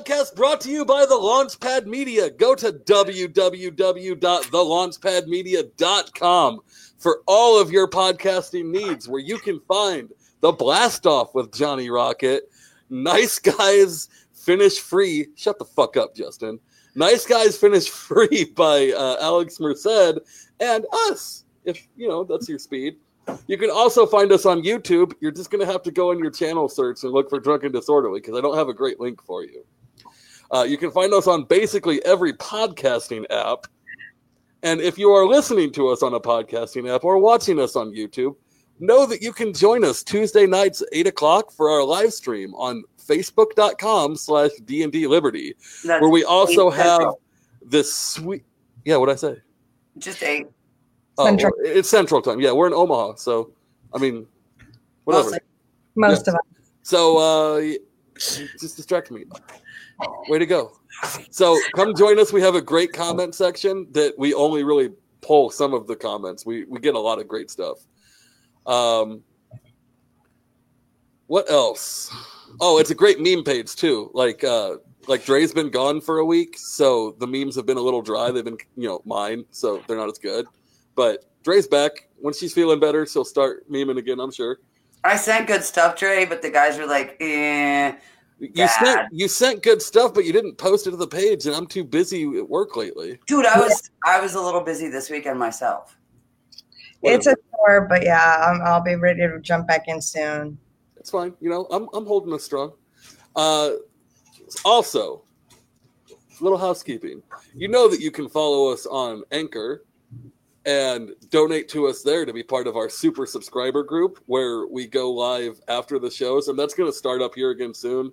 Podcast brought to you by the Launchpad Media. Go to www.thelaunchpadmedia.com for all of your podcasting needs, where you can find the Blast Off with Johnny Rocket, Nice Guys Finish Free. Shut the fuck up, Justin. Nice Guys Finish Free by uh, Alex Merced and us, if you know that's your speed. You can also find us on YouTube. You're just going to have to go in your channel search and look for Drunken Disorderly because I don't have a great link for you. Uh, you can find us on basically every podcasting app. And if you are listening to us on a podcasting app or watching us on YouTube, know that you can join us Tuesday nights, 8 o'clock for our live stream on facebook.com slash D&D Liberty, That's where we also eight have central. this sweet... Yeah, what'd I say? just eight. Oh, Central. well, it's Central Time. Yeah, we're in Omaha, so I mean, whatever. Mostly. Most of us. So uh, just distract me. Way to go! So come join us. We have a great comment section that we only really pull some of the comments. We we get a lot of great stuff. Um, what else? Oh, it's a great meme page too. Like uh, like Dre's been gone for a week, so the memes have been a little dry. They've been you know mine, so they're not as good. But Dre's back. When she's feeling better, she'll start memeing again. I'm sure. I sent good stuff, Trey, but the guys were like, eh. You Bad. sent you sent good stuff, but you didn't post it to the page, and I'm too busy at work lately. Dude, I was I was a little busy this weekend myself. It's a chore, but yeah, I'm, I'll be ready to jump back in soon. It's fine. You know, I'm I'm holding us strong. Uh, also, little housekeeping. You know that you can follow us on Anchor and donate to us there to be part of our super subscriber group where we go live after the shows, and that's going to start up here again soon.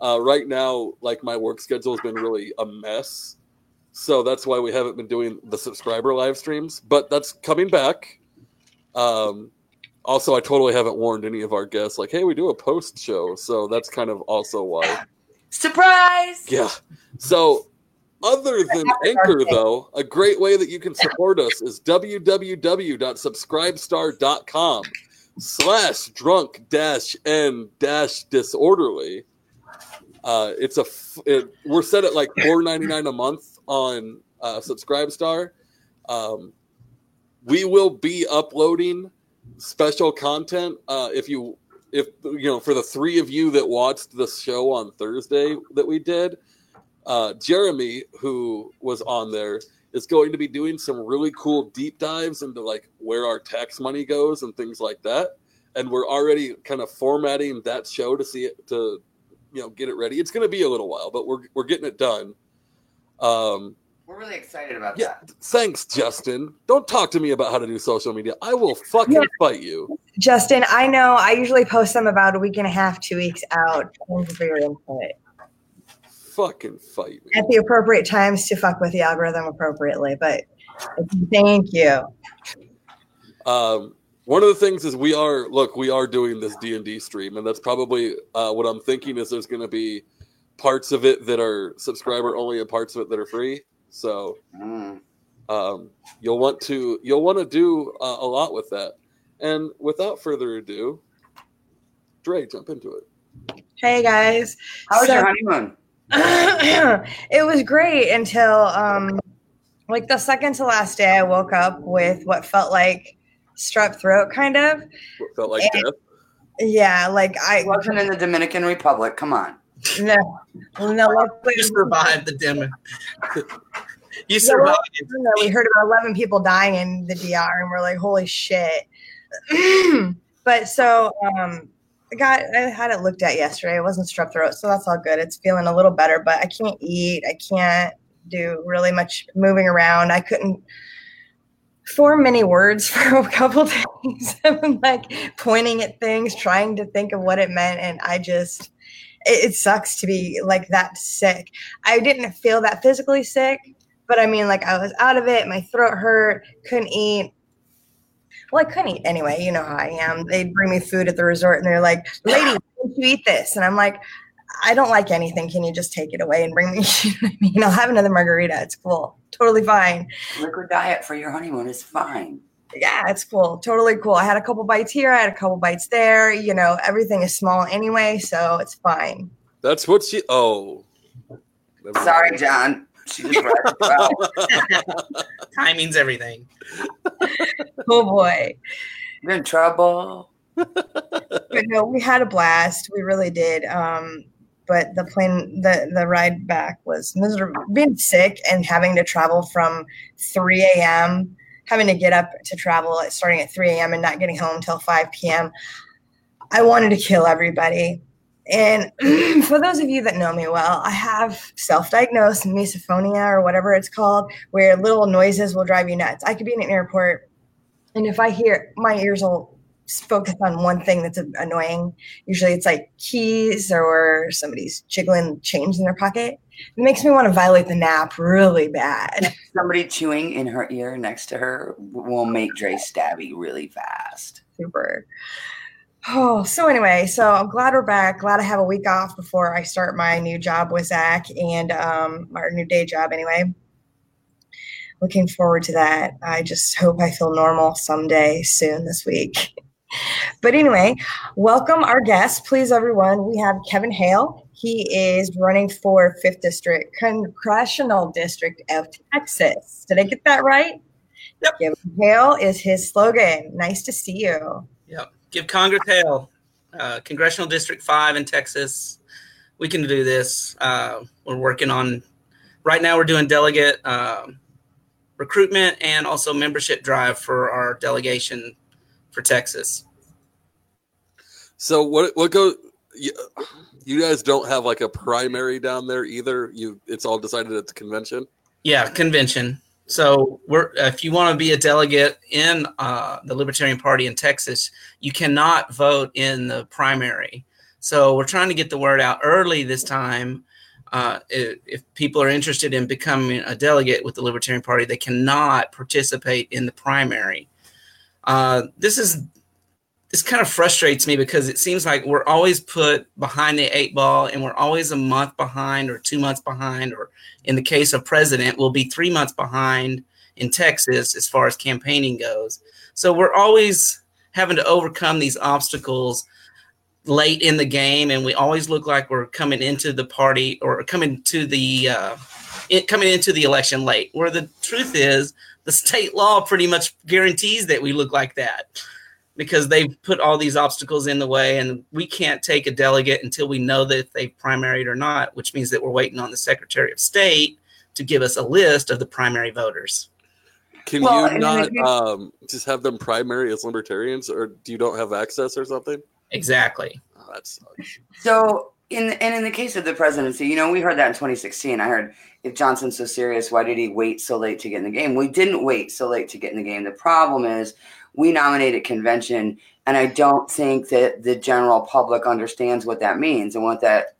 Uh, right now, like my work schedule has been really a mess, so that's why we haven't been doing the subscriber live streams. But that's coming back. Um, also, I totally haven't warned any of our guests, like, hey, we do a post show. So that's kind of also why. Surprise! Yeah. So, other than Anchor, though, a great way that you can support us is www.subscribestar.com slash drunk dash n dash disorderly. Uh, it's a it, we're set at like four ninety nine a month on uh, Subscribestar. Um, we will be uploading special content uh, if you if you know for the three of you that watched the show on Thursday that we did. Uh, Jeremy, who was on there, is going to be doing some really cool deep dives into like where our tax money goes and things like that. And we're already kind of formatting that show to see it to you know get it ready. It's going to be a little while, but we're we're getting it done. Um, We're really excited about yeah, that. thanks, Justin. Don't talk to me about how to do social media. I will fucking Yeah. fight you. Justin, I know I usually post them about a week and a half, two weeks out. For your input. Fucking fight me. At the appropriate times to fuck with the algorithm appropriately, but thank you. Um, one of the things is we are look, we are doing this D and D stream, and that's probably uh, what I'm thinking is there's going to be parts of it that are subscriber only and parts of it that are free. So Mm. um, you'll want to you'll want to do uh, a lot with that. And without further ado, Dre, jump into it. Hey guys. How was So- your honeymoon? it was great until um like the second to last day I woke up with what felt like strep throat kind of. Felt like And- death. Yeah, like I I wasn't in the Dominican Republic. Come on. no no luckily- You survived the demo. you survived. well, no, we heard about 11 people dying in the DR and we're like holy shit. but so um I got I had it looked at yesterday. It wasn't strep throat, so that's all good. It's feeling a little better, but I can't eat. I can't do really much moving around. I couldn't form many words for a couple days. Like pointing at things, trying to think of what it meant, and I just it, it sucks to be like that sick. I didn't feel that physically sick, but I mean, like I was out of it. My throat hurt. Couldn't eat. Well, I couldn't eat anyway. You know how I am. They'd bring me food at the resort, and they're like, "Lady, don't you eat this?" And I'm like, "I don't like anything. Can you just take it away and bring me?" You know what I mean, I'll have another margarita. It's cool. Totally fine. Liquid diet for your honeymoon is fine. Yeah, it's cool. Totally cool. I had a couple bites here. I had a couple bites there. You know, everything is small anyway, so it's fine. That's what she. Oh, Sorry. John. She just read it well. Timing's everything. Oh boy. You're in trouble. But no, we had a blast. We really did. Um, but the plane, the the ride back was miserable. Being sick and having to travel from 3 a.m., having to get up to travel starting at 3 a.m. and not getting home till 5 p.m. I wanted to kill everybody. And for those of you that know me well, I have self-diagnosed misophonia or whatever it's called, where little noises will drive you nuts. I could be in an airport, and if I hear my ears will focus on one thing that's annoying. Usually it's like keys or somebody's jiggling change in their pocket. It makes me want to violate the NAP really bad. Somebody chewing in her ear next to her will make Dre stabby really fast. Super. Oh, so anyway, so I'm glad we're back. Glad I have a week off before I start my new job with Zach and um, our new day job anyway. Looking forward to that. I just hope I feel normal someday soon this week. But anyway, welcome our guest, please, everyone. We have Kevin Hale. He is running for 5th District, Congressional District of Texas. Did I get that right? Yep. Kevin Hale is his slogan. Nice to see you. Yep. Give Congress Hale, Uh, Congressional District 5 in Texas. We can do this. Uh, we're working on, right now, we're doing delegate um recruitment and also membership drive for our delegation for Texas. So what? What go? You, you guys don't have like a primary down there either. You, it's all decided at the convention. Yeah, convention. So we're if you want to be a delegate in uh, the Libertarian Party in Texas, you cannot vote in the primary. So we're trying to get the word out early this time. Uh, if, if people are interested in becoming a delegate with the Libertarian Party, they cannot participate in the primary. Uh, this is this kind of frustrates me because it seems like we're always put behind the eight ball and we're always a month behind or two months behind or in the case of president we'll be three months behind in texas as far as campaigning goes. So we're always having to overcome these obstacles late in the game and we always look like we're coming into the party or coming to the uh, it, coming into the election late. Where the truth is the state law pretty much guarantees that we look like that because they've put all these obstacles in the way and we can't take a delegate until we know that they've primaried or not which means that we're waiting on the secretary of state to give us a list of the primary voters Can Well, you not then um, just have them primary as libertarians, or do you don't have access or something? exactly Oh, that sucks. So, in and in the case of the presidency, you know, we heard that in 2016. I heard if Johnson's so serious, why did he wait so late to get in the game? We didn't wait so late to get in the game. The problem is we nominated convention, and I don't think that the general public understands what that means and what that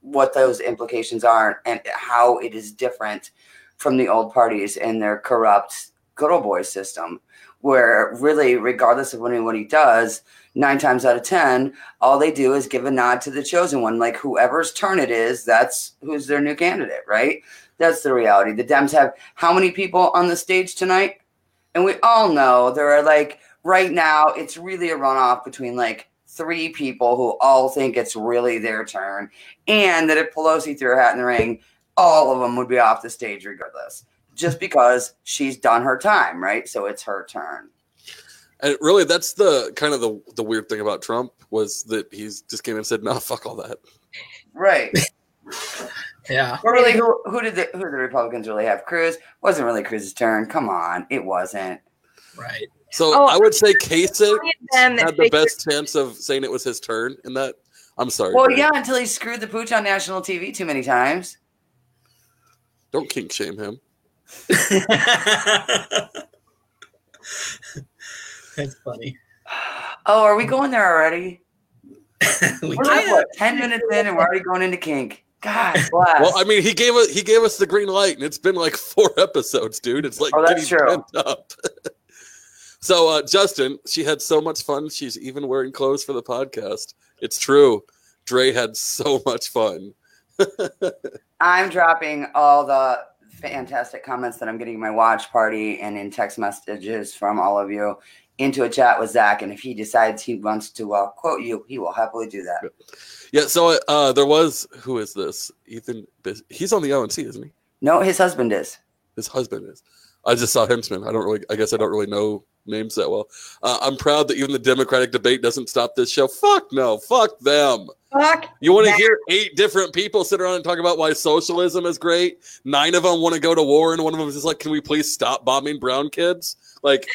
what those implications are and how it is different from the old parties and their corrupt good old boy system where really regardless of what anybody does nine times out of ten all they do is give a nod to the chosen one. Like whoever's turn it is that's who's their new candidate right? That's the reality. The dems have how many people on the stage tonight? And we all know there are like right now it's really a runoff between like three people who all think it's really their turn and that if pelosi threw her hat in the ring all of them would be off the stage regardless just because she's done her time right? So it's her turn And really, that's the kind of the the weird thing about Trump was that he's just came and said, "No, fuck all that." right yeah But really, who, who did the who did the Republicans really have? Cruz wasn't really Cruz's turn. Come on, it wasn't. right So Oh, I would say Kasich Only them that had the best chance of saying it was his turn in that. I'm sorry. Well, Brad. yeah, until he screwed the pooch on national TV too many times. Don't kink shame him. that's funny Oh, are we going there already? we We're like what ten minutes in, and we're already going into kink. God bless. Well, I mean, he gave us he gave us the green light, and it's been like four episodes, dude. It's like Oh, that's getting true. up. so, uh, Justin, she had so much fun. She's even wearing clothes for the podcast. It's true. Dre had so much fun. I'm dropping all the fantastic comments that I'm getting in my watch party and in text messages from all of you into a chat with Zach, and if he decides he wants to uh, quote you, he will happily do that. Yeah. So uh, there was who is this? Ethan. Bis- He's on the LNC, isn't he? No, his husband is. His husband is. I just saw Hemsman. I don't really. I guess I don't really know names that well. Uh, I'm proud that even the Democratic debate doesn't stop this show. Fuck no. Fuck them. Fuck. You want to hear eight different people sit around and talk about why socialism is great? Nine of them want to go to war, and one of them is just like, "Can we please stop bombing brown kids?" Like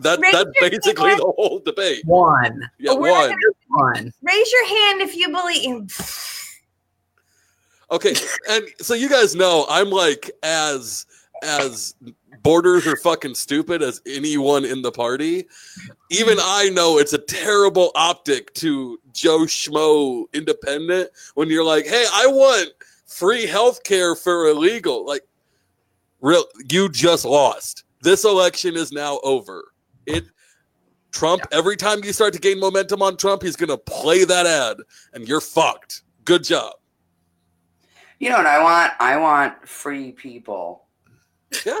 that. Raise That's basically hand. the whole debate. One. Yeah, We're not one. One. Raise your hand if you believe. Okay, and so you guys know I'm like as as borders are fucking stupid as anyone in the party. Even mm-hmm. I know it's a terrible optic to Joe Schmo independent when you're like, "Hey, I want free health care for illegal." Like, real, you just lost. This election is now over. It Trump. Every time you start to gain momentum on Trump, he's gonna play that ad, and you're fucked. Good job. You know what I want? I want free people. Yeah.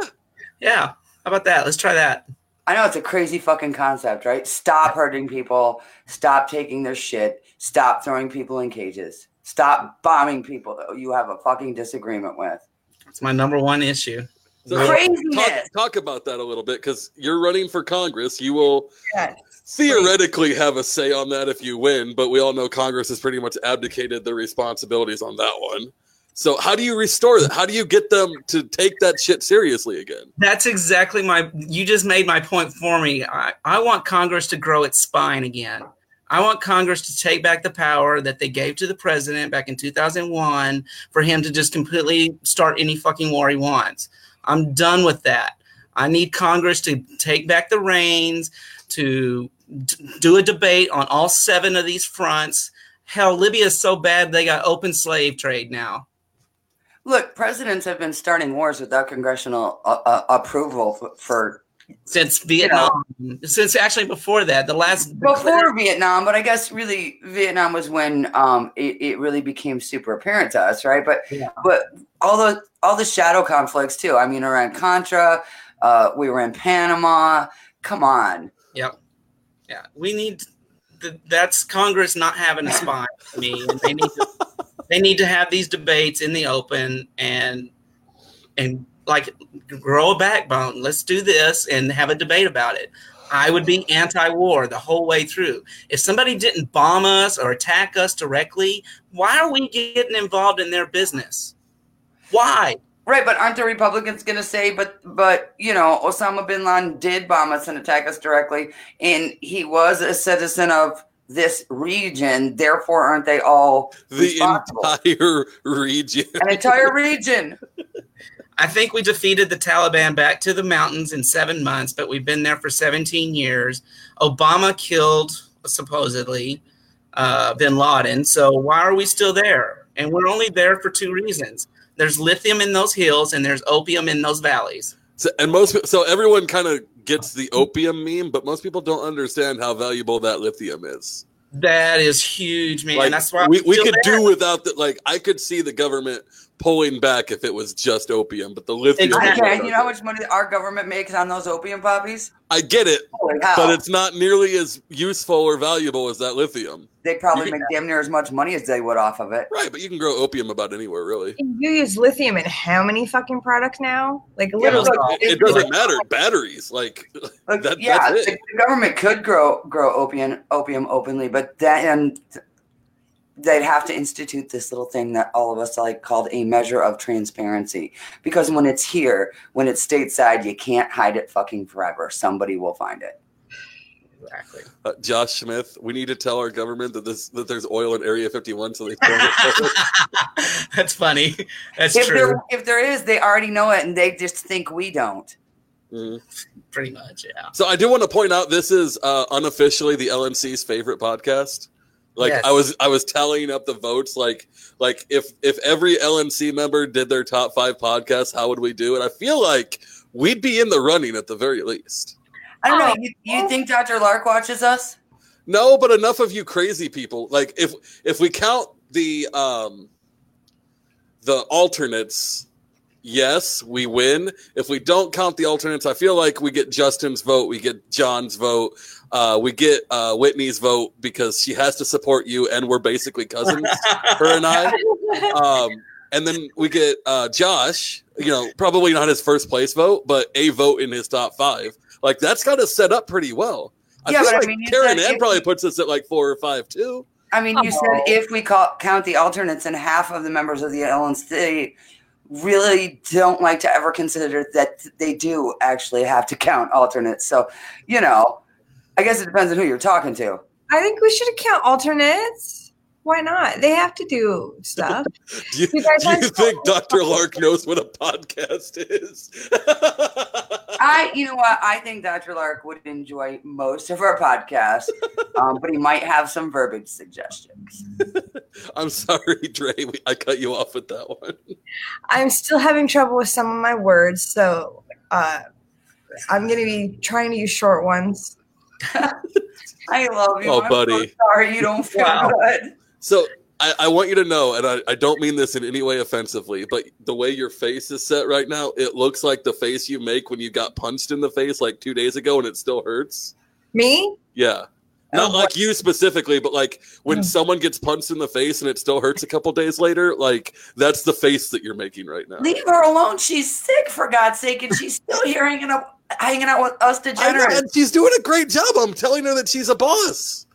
Yeah. How about that? Let's try that. I know it's a crazy fucking concept, right? Stop hurting people. Stop taking their shit. Stop throwing people in cages. Stop bombing people that you have a fucking disagreement with. It's my number one issue. So Craziness. Talk, talk about that a little bit because you're running for Congress. You will Yes. theoretically have a say on that if you win, but we all know Congress has pretty much abdicated their responsibilities on that one. So how do you restore that? How do you get them to take that shit seriously again? That's exactly my. You just made my point for me. I, I want Congress to grow its spine again. I want Congress to take back the power that they gave to the president back in 2001 for him to just completely start any fucking war he wants. I'm done with that. I need Congress to take back the reins, to d- do a debate on all seven of these fronts. Hell, Libya is so bad they got open slave trade now. Look, presidents have been starting wars without congressional uh, uh, approval for, for Since Vietnam, since actually before that, the last before Vietnam, but I guess really Vietnam was when um, it, it really became super apparent to us, right? But Yeah. but all the all the shadow conflicts too. I mean, around Contra, uh, we were in Panama. Come on, Yep. Yeah, we need. th- That's Congress not having a spine. I mean, they need to. They need to have these debates in the open and and like grow a backbone. Let's do this and have a debate about it. I would be anti-war the whole way through. If somebody didn't bomb us or attack us directly, why are we getting involved in their business? Why? right? But aren't the Republicans going to say, but but you know, Osama bin Laden did bomb us and attack us directly, and he was a citizen of this region. Therefore, aren't they all The entire region. An entire region. I think we defeated the Taliban back to the mountains in seven months, but we've been there for 17 years. Obama killed, supposedly, uh, bin Laden. So why are we still there? And we're only there for two reasons there's lithium in those hills, and there's opium in those valleys. So, and most so everyone kind of gets the opium meme, but most people don't understand how valuable that lithium is. That is huge, man. like That's why we, we could there. do without that. Like I could see the government pulling back if it was just opium, but the lithium. Exactly. Okay, you know how much money our government makes on those opium poppies? I get it, Holy cow. but it's not nearly as useful or valuable as that lithium. they probably you- make damn near as much money as they would off of it. Right, but you can grow opium about anywhere, really. You use lithium in how many fucking products now? Like Yeah, literally. It, it doesn't matter. Batteries, like Like, That- yeah, that's the, it. the government could grow grow opium opium openly, but then they'd have to institute this little thing that all of us like called a measure of transparency. Because when it's here, when it's stateside, you can't hide it fucking forever. Somebody will find it. Exactly. uh, Josh Smith. We need to tell our government that this that there's oil in Area 51, so they. Don't That's funny. That's if true. there if there is, they already know it, and they just think we don't. Mhm. Pretty much, yeah. So I do want to point out this is uh, unofficially the LNC's favorite podcast. Like Yes. I was I was tallying up the votes. Like like if if every LNC member did their top five podcasts, how would we do? And I feel like we'd be in the running at the very least. I don't know. Oh. You, you think Dr. Lark watches us? No, but enough of you crazy people. Like if if we count the um the alternates, yes, we win. If we don't count the alternates, I feel like we get Justin's vote, we get John's vote, uh, we get uh, Whitney's vote because she has to support you, and we're basically cousins, her and I. Um, and then we get uh, Josh. You know, probably not his first place vote, but a vote in his top five. Like that's got us set up pretty well. I Yeah, feel but I mean, Karen said Ann probably puts us at like four or five too. I mean, you Oh. said if we call, count the alternates, and half of the members of the LNC really don't like to ever consider that they do actually have to count alternates. So, you know, I guess it depends on who you're talking to. I think we should count alternates. Why not? They have to do stuff. Do you, You guys do you think Dr. Lark knows what a podcast is? I, you know what? I think Dr. Lark would enjoy most of our podcasts, um, but he might have some verbiage suggestions. I'm sorry, Dre. We, I cut you off with that one. I'm still having trouble with some of my words, so uh, I'm going to be trying to use short ones. I love you. Oh, I'm so buddy. sorry you don't feel Wow. good. So I, I want you to know, and I, I don't mean this in any way offensively, but the way your face is set right now, it looks like the face you make when you got punched in the face like two days ago and it still hurts. Me? Yeah. Not Oh, like you specifically, but like when someone gets punched in the face and it still hurts a couple days later, like that's the face that you're making right now. Leave her alone. She's sick, for God's sake, and she's still here hanging out, hanging out with us I degenerates. and she's doing a great job. I'm telling her that she's a boss.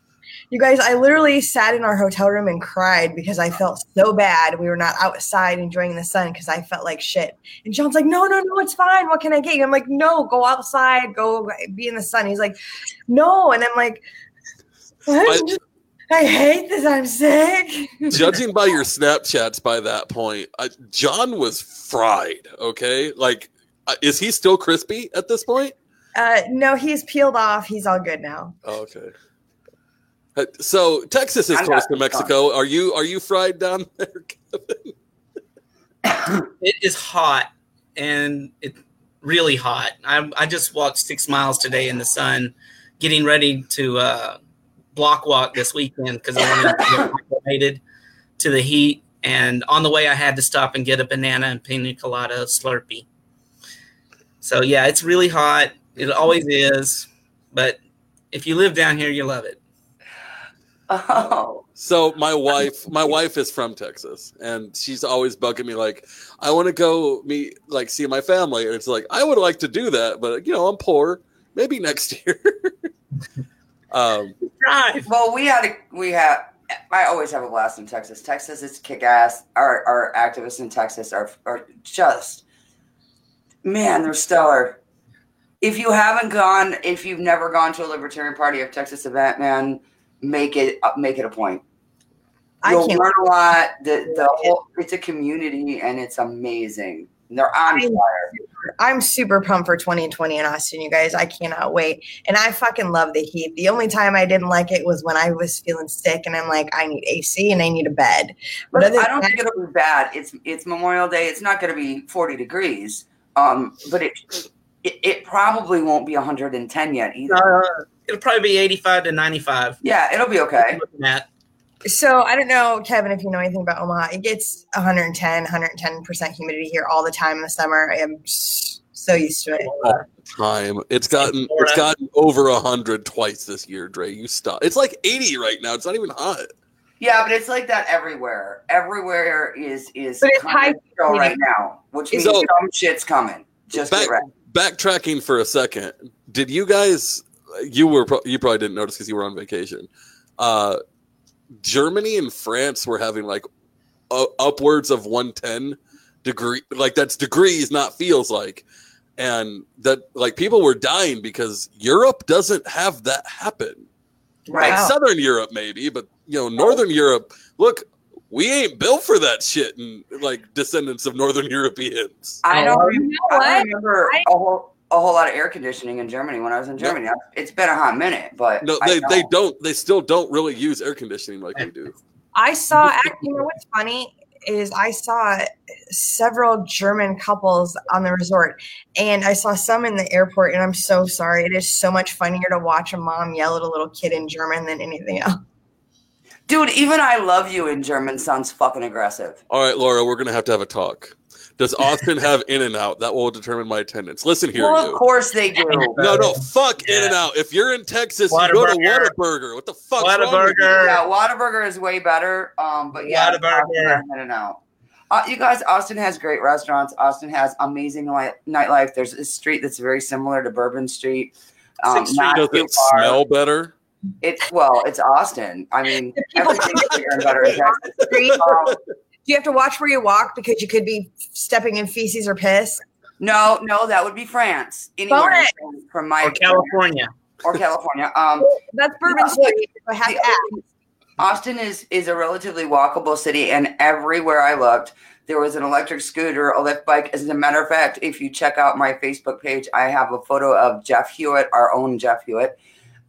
You guys, I literally sat in our hotel room and cried because I felt so bad. We were not outside enjoying the sun because I felt like shit. And John's like, no, no, no, it's fine. What can I get you? I'm like, no, go outside, go be in the sun. He's like, no. And I'm like, I- I, I hate this. I'm sick. Judging by your Snapchats by that point, I, John was fried. Okay, like uh, is he still crispy at this point? Uh, no, he's peeled off. He's all good now. Oh, okay. Uh, So Texas is I'm close to Mexico. Are you are you fried down there? Kevin? It is hot and it really hot. I, I just walked six miles today in the sun, getting ready to uh, block walk this weekend because I wanted to get acclimated to the heat. And on the way, I had to stop and get a banana and pina colada Slurpee. So yeah, it's really hot. It always is. But if you live down here, you love it. Oh, So my wife, my wife is from Texas, and she's always bugging me like, I want to go meet, like, see my family, and it's like I would like to do that, but you know I'm poor. Maybe next year. Um, Drive. well, we had a, we have. I always have a blast in Texas. Texas is kick ass. Our our activists in Texas are are just man, they're stellar. If you haven't gone, if you've never gone to a Libertarian Party of Texas event, man, make it uh, make it a point. You'll can't. learn a lot. The the whole it's a community and it's amazing. They're on I- fire. I'm super pumped for 2020 in Austin, you guys. I cannot wait. And I fucking love the heat. The only time I didn't like it was when I was feeling sick and I'm like, I need AC and I need a bed. But other I don't than think it'll be bad. It's it's Memorial Day. It's not going to be 40 degrees. Um, but it, it it probably won't be 110 yet either. Uh, it'll probably be 85 to 95. Yeah, it'll be okay. Looking at. So I don't know, Kevin, if you know anything about Omaha. It gets 110, 110% humidity here all the time in the summer. I am so used to it. time it's gotten it's gotten over a hundred twice this year. Dre, you stop. It's like eighty right now. It's not even hot. Yeah, but it's like that everywhere. Everywhere is is But it's high of right now, which means So- some shit's coming. Just Back- Backtracking for a second, did you guys? You were you probably didn't notice because you were on vacation. Uh, Germany and France were having like u- upwards of one ten degree, like that's degrees, not feels like, and that like people were dying because Europe doesn't have that happen. Right. Like Southern Europe, maybe, but you know, Northern Europe. Look, we ain't built for that shit, and like descendants of Northern Europeans. I oh, don't, Oh, rem- you know I what? don't remember I- a whole a whole lot of air conditioning in Germany when I was in No. Germany. It's been a hot minute, but No, I they, know. they don't. They still don't really use air conditioning like we do. I saw, you know what's funny is I saw several German couples on the resort and I saw some in the airport and I'm so sorry. It is so much funnier to watch a mom yell at a little kid in German than anything else. Dude, even I love you in German sounds fucking aggressive. All right, Laura, we're gonna have to have a talk. Does Austin have In and Out? That will determine my attendance. Listen here, Well, you. of course they do. No, no, fuck Yeah. In and Out. If you're in Texas, you go to Whataburger. Whataburger. What the fuck? wrong with Whataburger. Yeah, Whataburger is way better. Um, but yeah, Whataburger. Austin has In and Out. Uh, you guys, Austin has great restaurants. Austin has amazing li- nightlife. There's a street that's very similar to Bourbon Street. Um, Sixth not Does too it smell better? It's well, it's Austin. I mean, The people- everything's bigger and better in Texas. Um, Do you have to watch where you walk because you could be stepping in feces or piss? no, no, that would be France. Anywhere Bonnet. from- from my Or California. or California. Um, That's Bourbon Yeah, Street. I have to ask. Austin is is a relatively walkable city, and everywhere I looked, there was an electric scooter, a lift bike. As a matter of fact, if you check out my Facebook page, I have a photo of Jeff Hewitt, our own Jeff Hewitt,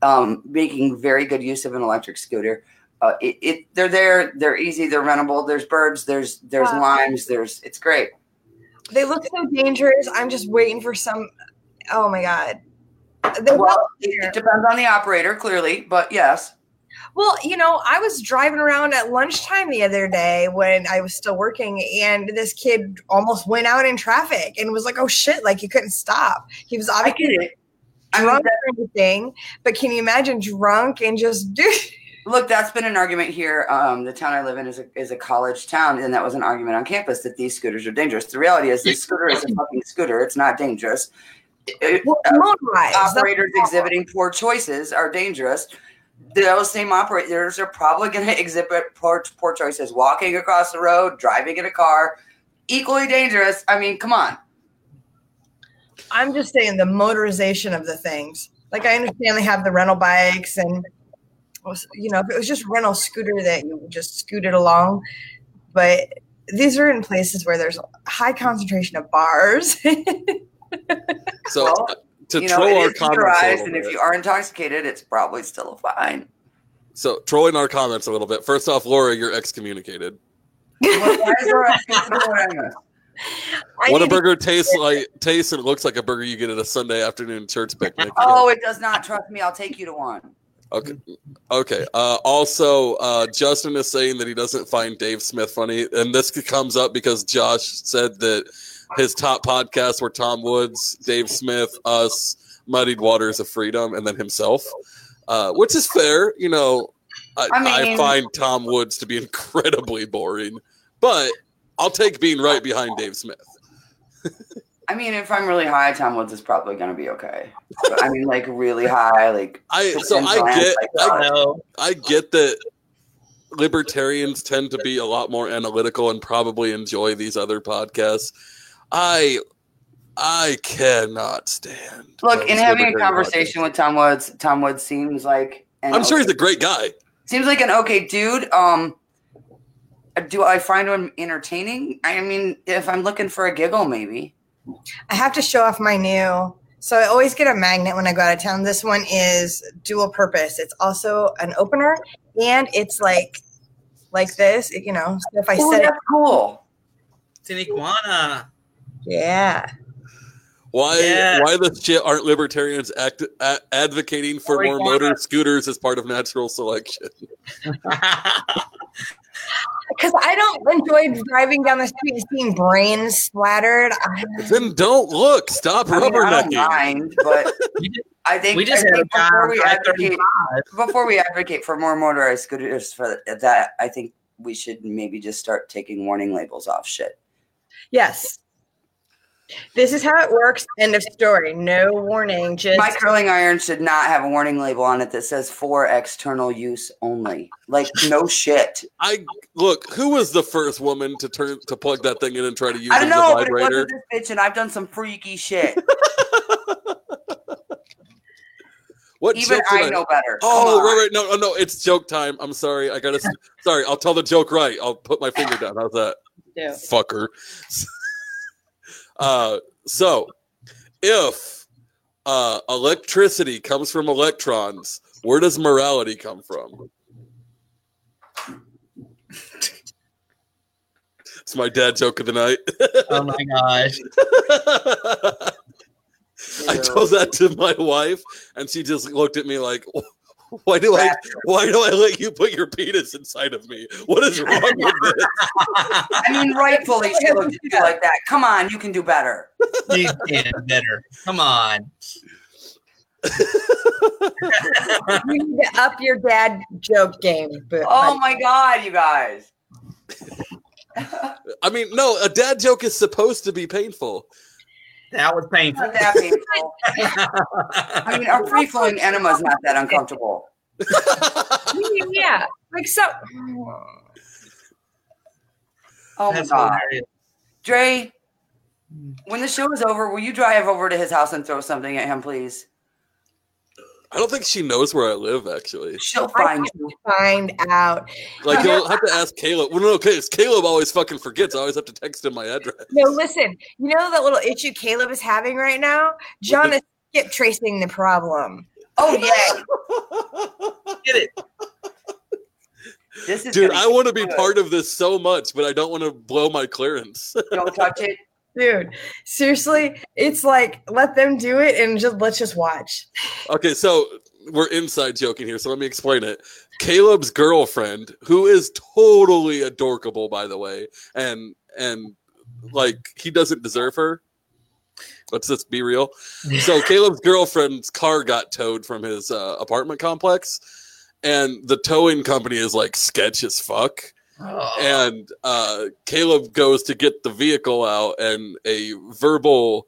um, making very good use of an electric scooter. Uh, it, it they're there, they're easy, they're rentable. There's birds, there's there's Wow. limes, there's it's great. They look so dangerous. I'm just waiting for some. Oh my god. They're Well, it, it depends on the operator, clearly, but yes. well, you know, I was driving around at lunchtime the other day when I was still working, and this kid almost went out in traffic and was like, "Oh shit!" Like he couldn't stop. He was I obviously it. I mean, drunk or anything, but can you imagine drunk and just do? Look, that's been an argument here. Um, the town I live in is a, is a college town, and that was an argument on campus that these scooters are dangerous. The reality is, this scooter is a fucking scooter. It's not dangerous. It- Well, uh, operators exhibiting poor choices are dangerous. Those same operators are probably going to exhibit poor, poor choices. Walking across the road, driving in a car, equally dangerous. I mean, come on. I'm just saying the motorization of the things. Like I understand they have the rental bikes and you know if it was just rental scooter that you would just scooted along, but these are in places where there's a high concentration of bars. So Well, to you know, troll it our comments, a motorized, little and if you are intoxicated, it's probably still fine. so trolling our comments a little bit. First off, Laura, you're excommunicated. Well, why is there a- what I missed? I Whataburger tastes like tastes and looks like a burger you get at a Sunday afternoon church picnic. Oh, it does not. Trust me, I'll take you to one. Okay. Okay. Uh, also, uh, Justin is saying that he doesn't find Dave Smith funny, and this comes up because Josh said that his top podcasts were Tom Woods, Dave Smith, us, Muddied Waters of Freedom, and then himself, uh, which is fair. You know, I, I I, find Tom Woods to be incredibly boring, but I'll take being right behind Dave Smith. I mean, if I'm really high, Tom Woods is probably going to be okay. But, I mean, like really high, like I so I get that. I No. I get that libertarians tend to be a lot more analytical and probably enjoy these other podcasts. I I cannot stand. look in having a conversation with Tom Woods. Tom Woods seems like. I'm sure he's a great guy. seems like an okay dude. Um, do I find him entertaining? I mean, if I'm looking for a giggle, maybe. I have to show off my new. So I always get a magnet when I go out of town. This one is dual purpose. It's also an opener and it's like like this, you know. So if I Oh, set it that's cool. It's an iguana. yeah. Why Yeah. why the shit aren't libertarians act, a, advocating for more Oregano. motor scooters as part of natural selection? Because I don't enjoy driving down the street and seeing brains splattered. Then don't look. Stop I, mean, I don't rubbernecking. mind, but I think we just I had think before we advocate before we advocate for more motorized scooters for that, I think we should maybe just start taking warning labels off shit. yes. This is how it works. End of story. No warning. Just My curling iron should not have a warning label on it that says for external use only. Like no shit. I look. Who was the first woman to turn to plug that thing in and try to use I it don't know, but it wasn't this bitch, and I've done some freaky shit. What Even joke did I know better. Oh, on. right, right. No, no, no. It's joke time. I'm sorry. I gotta. sorry. I'll tell the joke right. I'll put my finger down. How's that, Yeah. fucker? uh, so if uh, electricity comes from electrons, where does morality come from? It's my dad joke of the night. oh my gosh. I told that to my wife, and she just looked at me like, Why do I? Why do I let you put your penis inside of me? What is wrong with this? I mean, rightfully she looked at you like that. Come on, you can do better. you can better. Come on. You need to up your dad joke game. But Oh my god, you guys. I mean, no, a dad joke is supposed to be painful. That was painful. Not that painful. I mean, our free flowing enema is not that uncomfortable. yeah, like so. Oh my god. hilarious. Dre, when the show is over, will you drive over to his house and throw something at him, please? I don't think she knows where I live. Actually, She'll find you. Find out. like you'll have to ask Caleb. Well, no, okay, it's Caleb always fucking forgets. I always have to text him my address. No, listen. You know that little issue Caleb is having right now. John is skip tracing the problem. Oh yeah. Get it. This is Dude, I want to be part of this so much, but I don't want to blow my clearance. Don't touch it. Dude, seriously, it's like let them do it and just let's just watch. okay, so we're inside joking here, so let me explain it. Caleb's girlfriend, who is totally adorkable, by the way, and and like he doesn't deserve her. Let's just be real. So Caleb's girlfriend's car got towed from his uh, apartment complex, and the towing company is like sketch as fuck. Oh. and uh, Caleb goes to get the vehicle out, and a verbal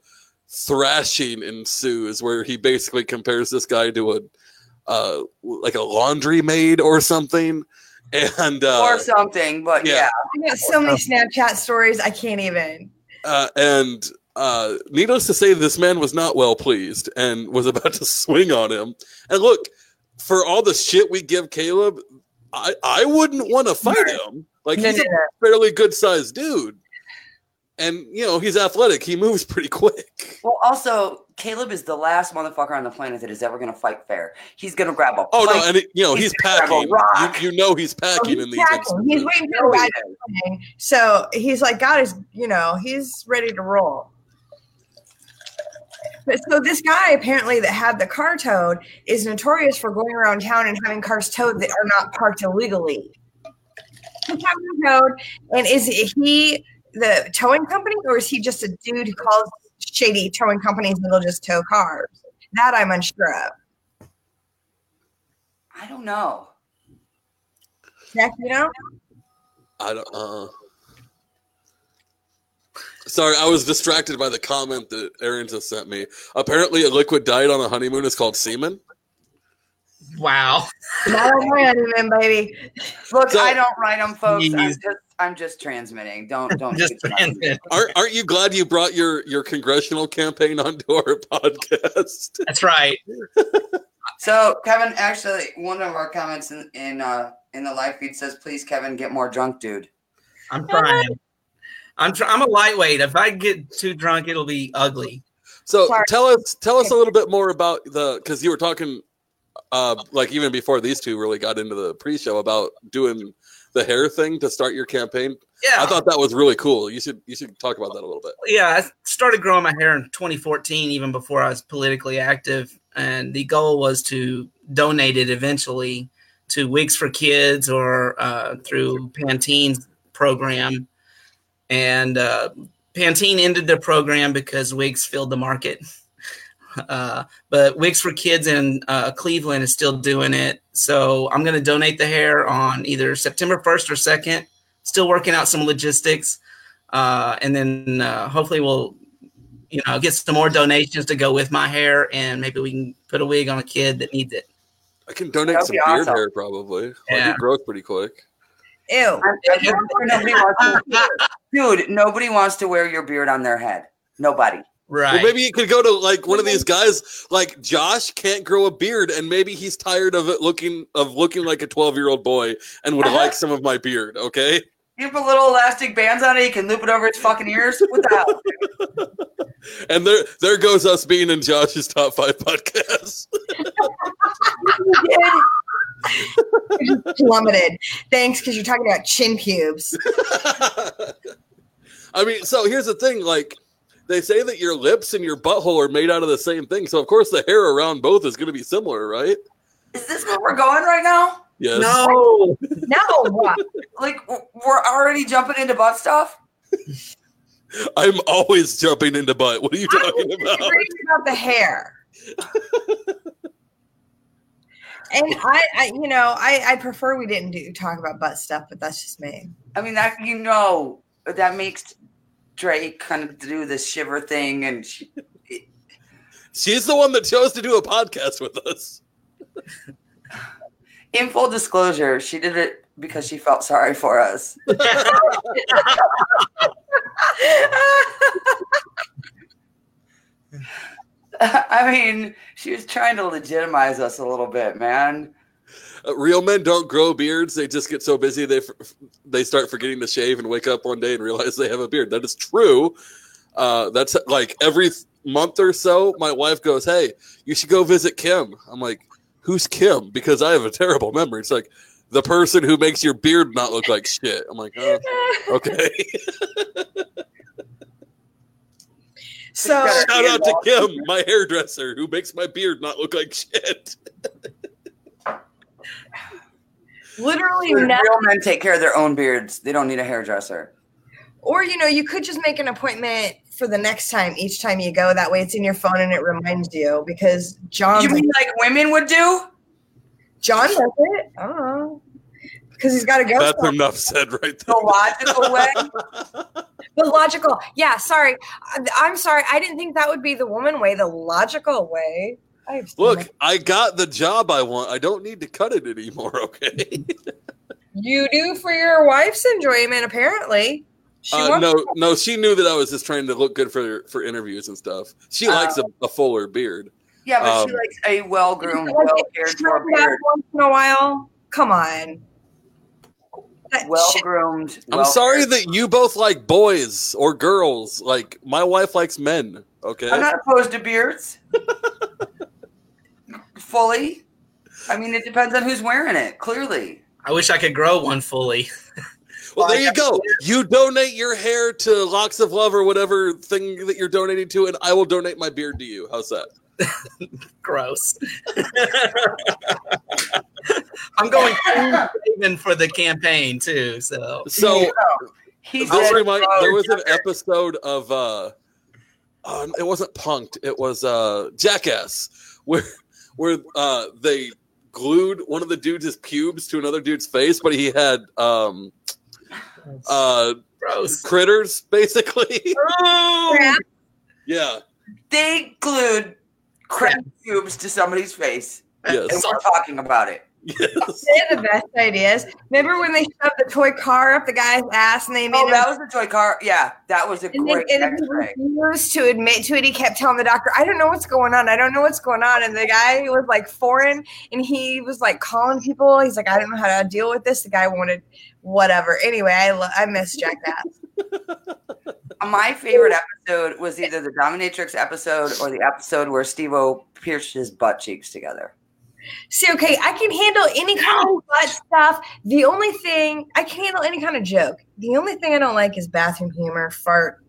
thrashing ensues, where he basically compares this guy to a uh, like a laundry maid or something, and uh, or something, but yeah. yeah. I got so many Snapchat stories, I can't even. uh, and uh, needless to say, this man was not well pleased and was about to swing on him. And look, for all the shit we give Caleb, I, I wouldn't want to fight him. Like No, he's no, a fairly good sized dude. And you know, he's athletic. He moves pretty quick. Well, also, Caleb is the last motherfucker on the planet that is ever going to fight fair. He's going to grab a. Oh no, and it, you know, he's He's gonna grab a packing. You, you know he's Oh, packing he's in these packing. He's waiting for the oh, he guy So he's like, God is, you know, he's ready to roll. But so this guy apparently that had the car towed is notorious for going around town and having cars towed that are not parked illegally. He's towed, and is he the towing company or is he just a dude who calls shady towing companies and they'll just tow cars? That I'm unsure of. I don't know. Jack, you know? I don't. Uh, sorry, I was distracted by the comment that Aaron just sent me. Apparently, a liquid diet on a honeymoon is called semen. Wow. Not on my honeymoon, baby. Look, So- I don't write them, folks. I'm just, I'm just transmitting. Don't, don't. Just shoot transmit. Aren't Aren't you glad you brought your your congressional campaign onto our podcast? That's right. So, Kevin, actually, one of our comments in in uh, in the live feed says, "Please, Kevin, get more drunk, dude." I'm trying. I'm try- I'm a lightweight. If I get too drunk, it'll be ugly. So Sorry. tell us tell us a little bit more about the because you were talking uh like even before these two really got into the pre-show about doing the hair thing to start your campaign. Yeah. I thought that was really cool. You should you should talk about that a little bit. yeah, I started growing my hair in 2014, even before I was politically active. And the goal was to donate it eventually to Wigs for Kids or uh, through Pantene's program. And uh, Pantene ended their program because Wigs filled the market. Uh, but Wigs for Kids in uh, Cleveland is still doing it. So I'm going to donate the hair on either September 1st or 2nd. Still working out some logistics uh, and then uh, hopefully we'll you know get some more donations to go with my hair and maybe we can put a wig on a kid that needs it I can donate That'd some be beard awesome. hair probably. Like, Yeah. it grows pretty quick. Ew. I- I- nobody dude, nobody wants to wear your beard on their head. Nobody. right Well, maybe you could go to like one of these guys, like Josh can't grow a beard, and maybe he's tired of it looking of looking like a twelve year old boy, and would like some of my beard. Okay, You put little elastic bands on it. You can loop it over its fucking ears. What the hell? and there there goes us being in Josh's top five podcast. plummeted. Thanks, because you're talking about chin pubes. I mean, so here's the thing: like they say that your lips and your butthole are made out of the same thing, so of course the hair around both is going to be similar, right? Is this where we're going right now? Yes. No. No. Like we're already jumping into butt stuff? I'm always jumping into butt. What are you I'm talking about? about the hair. And I, I, you know, I, I prefer we didn't do talk about butt stuff, but that's just me. I mean, that you know, that makes Drake kind of do the shiver thing, and she, She's the one that chose to do a podcast with us. in full disclosure, she did it because she felt sorry for us. I mean, she was trying to legitimize us a little bit, man. Uh, real men don't grow beards. They just get so busy they f- they start forgetting to shave and wake up one day and realize they have a beard. That is true. Uh, that's like every th- month or so, my wife goes, "Hey, you should go visit Kim." I'm like, "Who's Kim?" Because I have a terrible memory. It's like the person who makes your beard not look like shit. I'm like, oh, okay. so Shout out to Kim, my hairdresser, who makes my beard not look like shit. literally Real men take care of their own beards. They don't need a hairdresser. or you know you could just make an appointment for the next time each time you go that way it's in your phone and it reminds you because john You mean like women would do? john does it i don't know because he's got to go That's somewhere. enough said right The there. logical way? the logical yeah sorry I- i'm sorry i didn't think that would be the woman way the logical way I've Look, it. I got the job I want. I don't need to cut it anymore, okay? you do for your wife's enjoyment apparently she Uh, wants no, no, she knew that I was just trying to look good for for interviews and stuff. She Uh, likes a, a fuller beard. Yeah, but she Um, likes a well groomed, well cared for beard. once in a while come on That Well groomed. I'm sorry that you both like boys or girls. Like my wife likes men. Okay, I'm not opposed to beards. Fully. I mean, it depends on who's wearing it, clearly. I wish I could grow one fully. well, there you go. You donate your hair to Locks of Love or whatever thing that you're donating to, and I will donate my beard to you. How's that? Gross. I'm going even for the campaign too. So. So He This said, remind, oh, there was an episode of uh um, it wasn't punked it was uh jackass where where uh they glued one of the dudes' pubes to another dude's face but he had um uh gross. critters basically. Crap. yeah. They glued crap cubes to somebody's face, And we're talking about it. Yes They're the best ideas. Remember when they shoved the toy car up the guy's ass and they made Oh, him that was the toy car. Yeah, that was a and then, great and then he X-ray. refused to admit to it. He kept telling the doctor, "I don't know what's going on. I don't know what's going on." And the guy was like foreign, and he was like calling people. He's like, "I don't know how to deal with this." The guy wanted whatever. Anyway, I lo- I miss Jackass. My favorite episode was either the Dominatrix episode or the episode where Steve-O pierced his butt cheeks together. See, okay, I can handle any kind of butt stuff. The only thing I can handle any kind of joke. The only thing I don't like is bathroom humor, fart,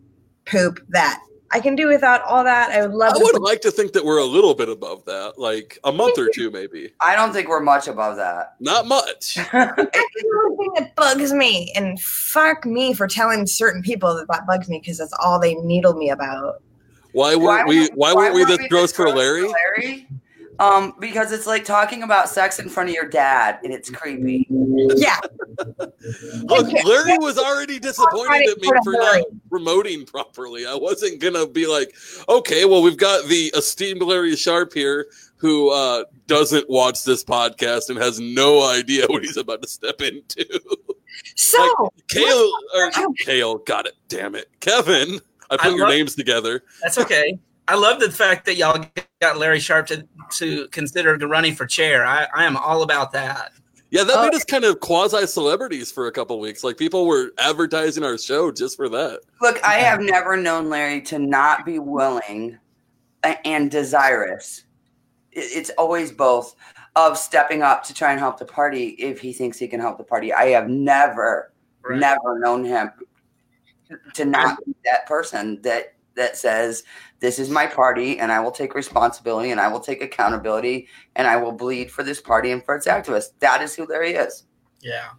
poop. That I can do without all that. I would love. I to would like to think that we're a little bit above that like a month or two maybe I don't think we're much above that. not much That's the only thing that bugs me, and fuck me for telling certain people that that bugs me because that's all they needle me about. why weren't we why weren't we this gross for larry Larry? Um, because it's like talking about sex in front of your dad, and it's creepy. Yeah, Look, Larry was already disappointed at me for not promoting properly. I wasn't gonna be like, okay, well, we've got the esteemed Larry Sharp here who uh, doesn't watch this podcast and has no idea what he's about to step into. so Kale or Kale, got it. Damn it, Kevin. I put I your love- names together. That's okay. I love the fact that y'all got Larry Sharp to, to consider running for chair. I, I am all about that. Yeah, that Oh. made us kind of quasi celebrities for a couple weeks. Like people were advertising our show just for that. Look, I have never known Larry to not be willing uh, and desirous. It's always both of stepping up to try and help the party if he thinks he can help the party. I have never, Right. never known him to not be that person that that says, This is my party, and I will take responsibility and I will take accountability and I will bleed for this party and for its activists. That is who Larry is. Yeah.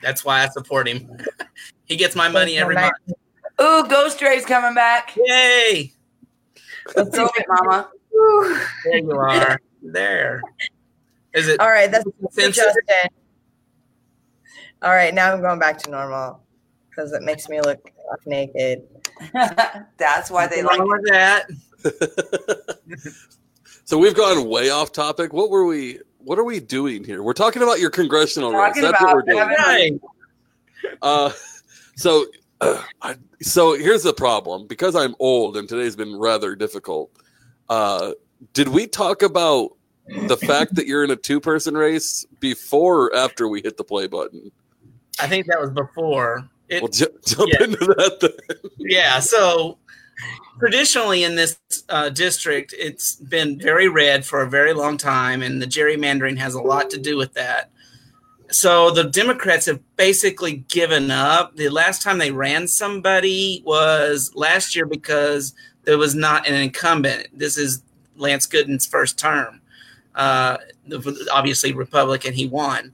That's why I support him. he gets my money every month. Ooh, Ghost Ray's coming back. Yay! Let's do it, Mama. There you are. There. Is it? All right, that's censored? Justin. All right, now I'm going back to normal because it makes me look naked. That's why they like with that. so we've gone way off topic. What were we? What are we doing here? We're talking about your congressional race. That's about what we're doing. having- Uh, so, uh, I, so here's the problem. Because I'm old and today's been rather difficult. Uh, did we talk about the fact that you're in a two-person race before or after we hit the play button? I think that was before. It, Well, ju- jump Yeah. into that. Yeah. So traditionally in this uh, district, it's been very red for a very long time, and the gerrymandering has a lot to do with that. So the Democrats have basically given up. The last time they ran somebody was last year because there was not an incumbent. This is Lance Gooden's first term. Uh, obviously Republican, he won.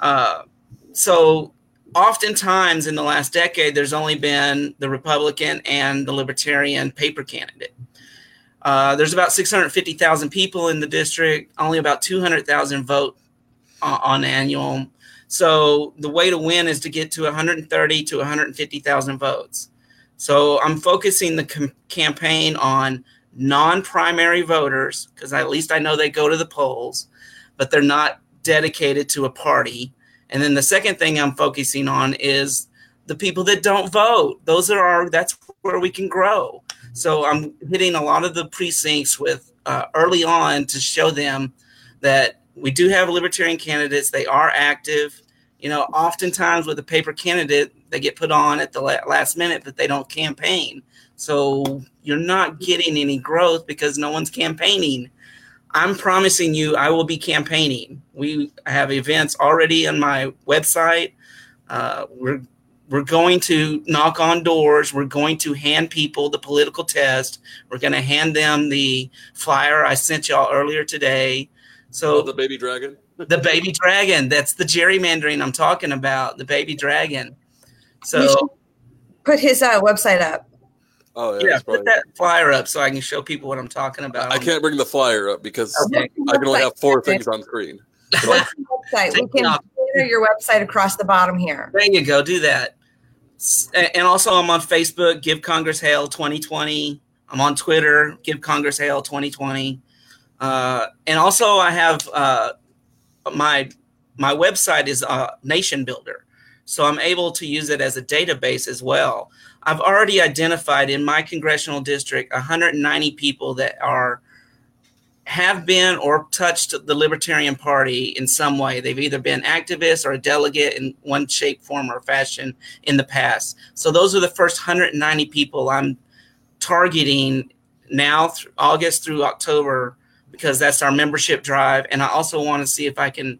Uh, so oftentimes in the last decade, there's only been the Republican and the Libertarian paper candidate. Uh, there's about 650,000 people in the district, only about 200,000 vote on, on annual. So the way to win is to get to 130 to 150,000 votes. So I'm focusing the com- campaign on non-primary voters because at least I know they go to the polls, but they're not dedicated to a party. And then the second thing I'm focusing on is the people that don't vote. Those are our that's where we can grow. So I'm hitting a lot of the precincts with uh, early on to show them that we do have libertarian candidates. They are active. You know, oftentimes with a paper candidate, they get put on at the last minute, but they don't campaign. So you're not getting any growth because no one's campaigning. I'm promising you, I will be campaigning. We have events already on my website. Uh, we're we're going to knock on doors. We're going to hand people the political test. We're going to hand them the flyer I sent y'all earlier today. So Oh, the baby dragon. the baby dragon. That's the gerrymandering I'm talking about. The baby dragon. So Put his uh, website up. Oh yeah, yeah, put probably- that flyer up so I can show people what I'm talking about. I can't bring the flyer up because Okay. I can only have four things on screen. What's your website? We Take it can off. enter your website across the bottom here. There you go. Do that. And also, I'm on Facebook. Give Congress Hale 2020. I'm on Twitter. Give Congress Hale 2020. Uh, and also, I have uh, my my website is uh, Nation Builder, so I'm able to use it as a database as well. I've already identified in my congressional district 190 people that are have been or touched the Libertarian Party in some way. They've either been activists or a delegate in one shape, form, or fashion in the past. So those are the first 190 people I'm targeting now, th- August through October, because that's our membership drive. And I also want to see if I can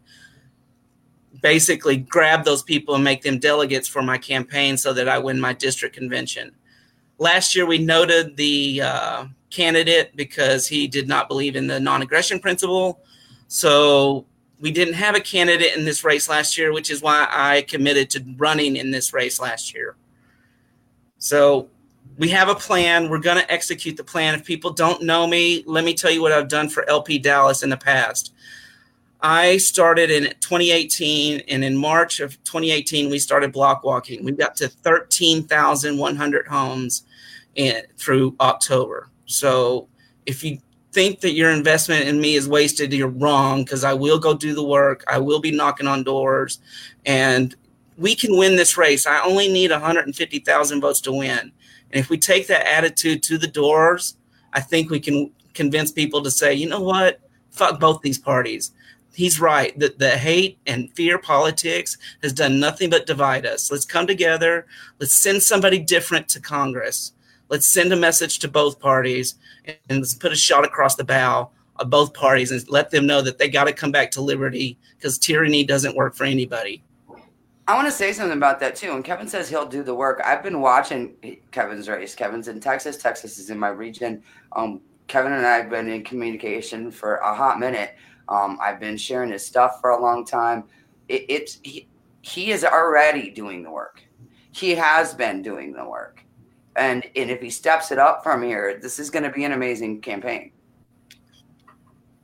basically grab those people and make them delegates for my campaign so that I win my district convention. Last year, we noted the uh, candidate because he did not believe in the non aggression principle. So we didn't have a candidate in this race last year, which is why I committed to running in this race last year. So we have a plan. We're going to execute the plan. If people don't know me, let me tell you what I've done for LP Dallas in the past. I started in 2018, and in March of 2018, we started block walking. We got to 13,100 homes in, through October. So if you think that your investment in me is wasted, you're wrong because I will go do the work. I will be knocking on doors, and we can win this race. I only need 150,000 votes to win. And if we take that attitude to the doors, I think we can convince people to say, you know what? Fuck both these parties. He's right. that the hate and fear politics has done nothing but divide us. Let's come together. Let's send somebody different to Congress. Let's send a message to both parties and let's put a shot across the bow of both parties and let them know that they got to come back to liberty because tyranny doesn't work for anybody. I want to say something about that too. And Kevin says he'll do the work. I've been watching Kevin's race. Kevin's in Texas. Texas is in my region. Um, Kevin and I have been in communication for a hot minute. Um, I've been sharing his stuff for a long time. It, it's he, he is already doing the work. He has been doing the work, and and if he steps it up from here, this is going to be an amazing campaign.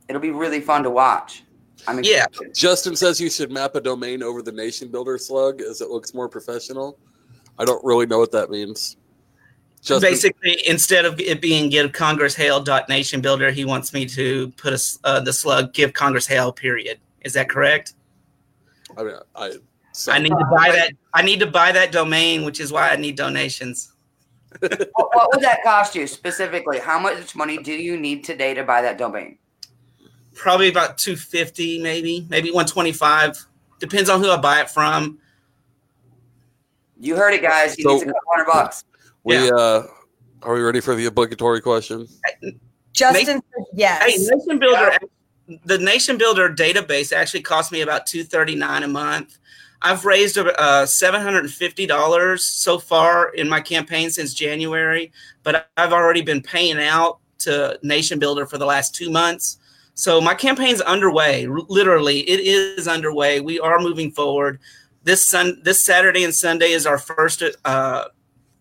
It'll be really fun to watch. I'm Yeah. excited. Justin says you should map a domain over the nation builder slug as it looks more professional. I don't really know what that means. Justin, Basically, instead of it being give Congress Hale dot nation builder, he wants me to put a, s- uh, the slug give Congress Hale period. Is that correct? I mean, I, so, I need to buy that. I need to buy that domain, which is why I need donations. What, what would that cost you specifically? How much money do you need today to buy that domain? Probably about two fifty, maybe, maybe one twenty five. Depends on who I buy it from. You heard it, guys. He So- needs a couple hundred bucks. We Yeah. uh, are we ready for the obligatory question? Justin says yes. Hey, Nation Builder, the Nation Builder database actually cost me about two thirty nine a month. I've raised uh, seven hundred and fifty dollars so far in my campaign since January, but I've already been paying out to Nation Builder for the last two months. So my campaign's underway. R- Literally, it is underway. We are moving forward. This sun, this Saturday and Sunday is our first uh,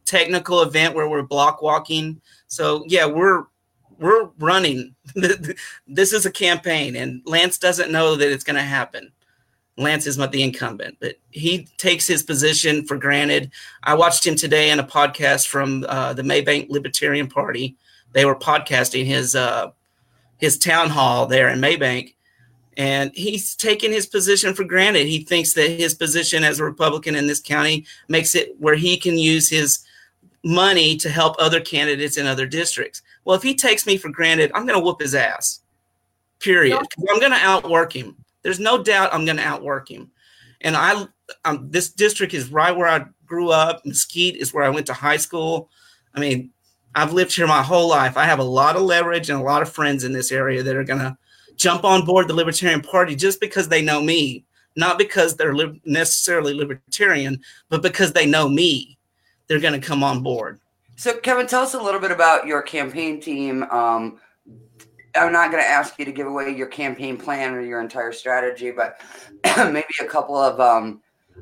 technical event where we're block walking. So yeah, we're we're running. this is a campaign, and Lance doesn't know that it's going to happen. Lance is not the incumbent, but he takes his position for granted. I watched him today in a podcast from uh, the Mabank Libertarian Party. They were podcasting his uh, his town hall there in Mabank, and he's taken his position for granted. He thinks that his position as a Republican in this county makes it where he can use his money to help other candidates in other districts. Well, if he takes me for granted, I'm going to whoop his ass. Period. 'Cause I'm going to outwork him. There's no doubt I'm going to outwork him. And I, um, this district is right where I grew up. Mesquite is where I went to high school. I mean, I've lived here my whole life. I have a lot of leverage and a lot of friends in this area that are going to jump on board the Libertarian Party just because they know me, not because they're lib- necessarily libertarian, but because they know me. They're going to come on board. So, Kevin, tell us a little bit about your campaign team. Um, I'm not going to ask you to give away your campaign plan or your entire strategy, but maybe a couple of um,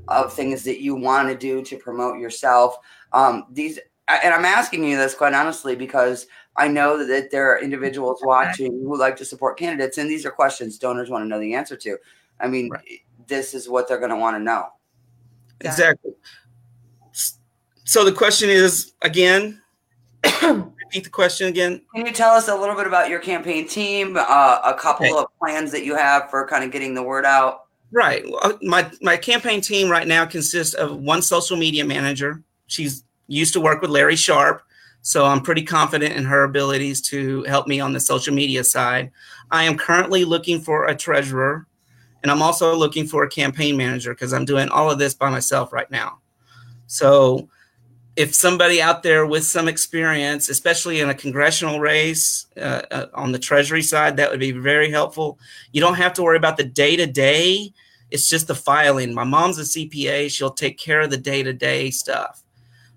of things that you want to do to promote yourself. Um, these, and I'm asking you this quite honestly because I know that there are individuals watching who like to support candidates, and these are questions donors want to know the answer to. I mean, Right. this is what they're going to want to know. Exactly. S- So the question is again, repeat the question again. Can you tell us a little bit about your campaign team? Uh, a couple Okay. of plans that you have for kind of getting the word out. Right. My my campaign team right now consists of one social media manager. She's used to work with Larry Sharp, so I'm pretty confident in her abilities to help me on the social media side. I am currently looking for a treasurer, and I'm also looking for a campaign manager because I'm doing all of this by myself right now. So, if somebody out there with some experience, especially in a congressional race uh, uh, on the treasury side, that would be very helpful. You don't have to worry about the day to day. It's just the filing. My mom's a CPA. She'll take care of the day to day stuff.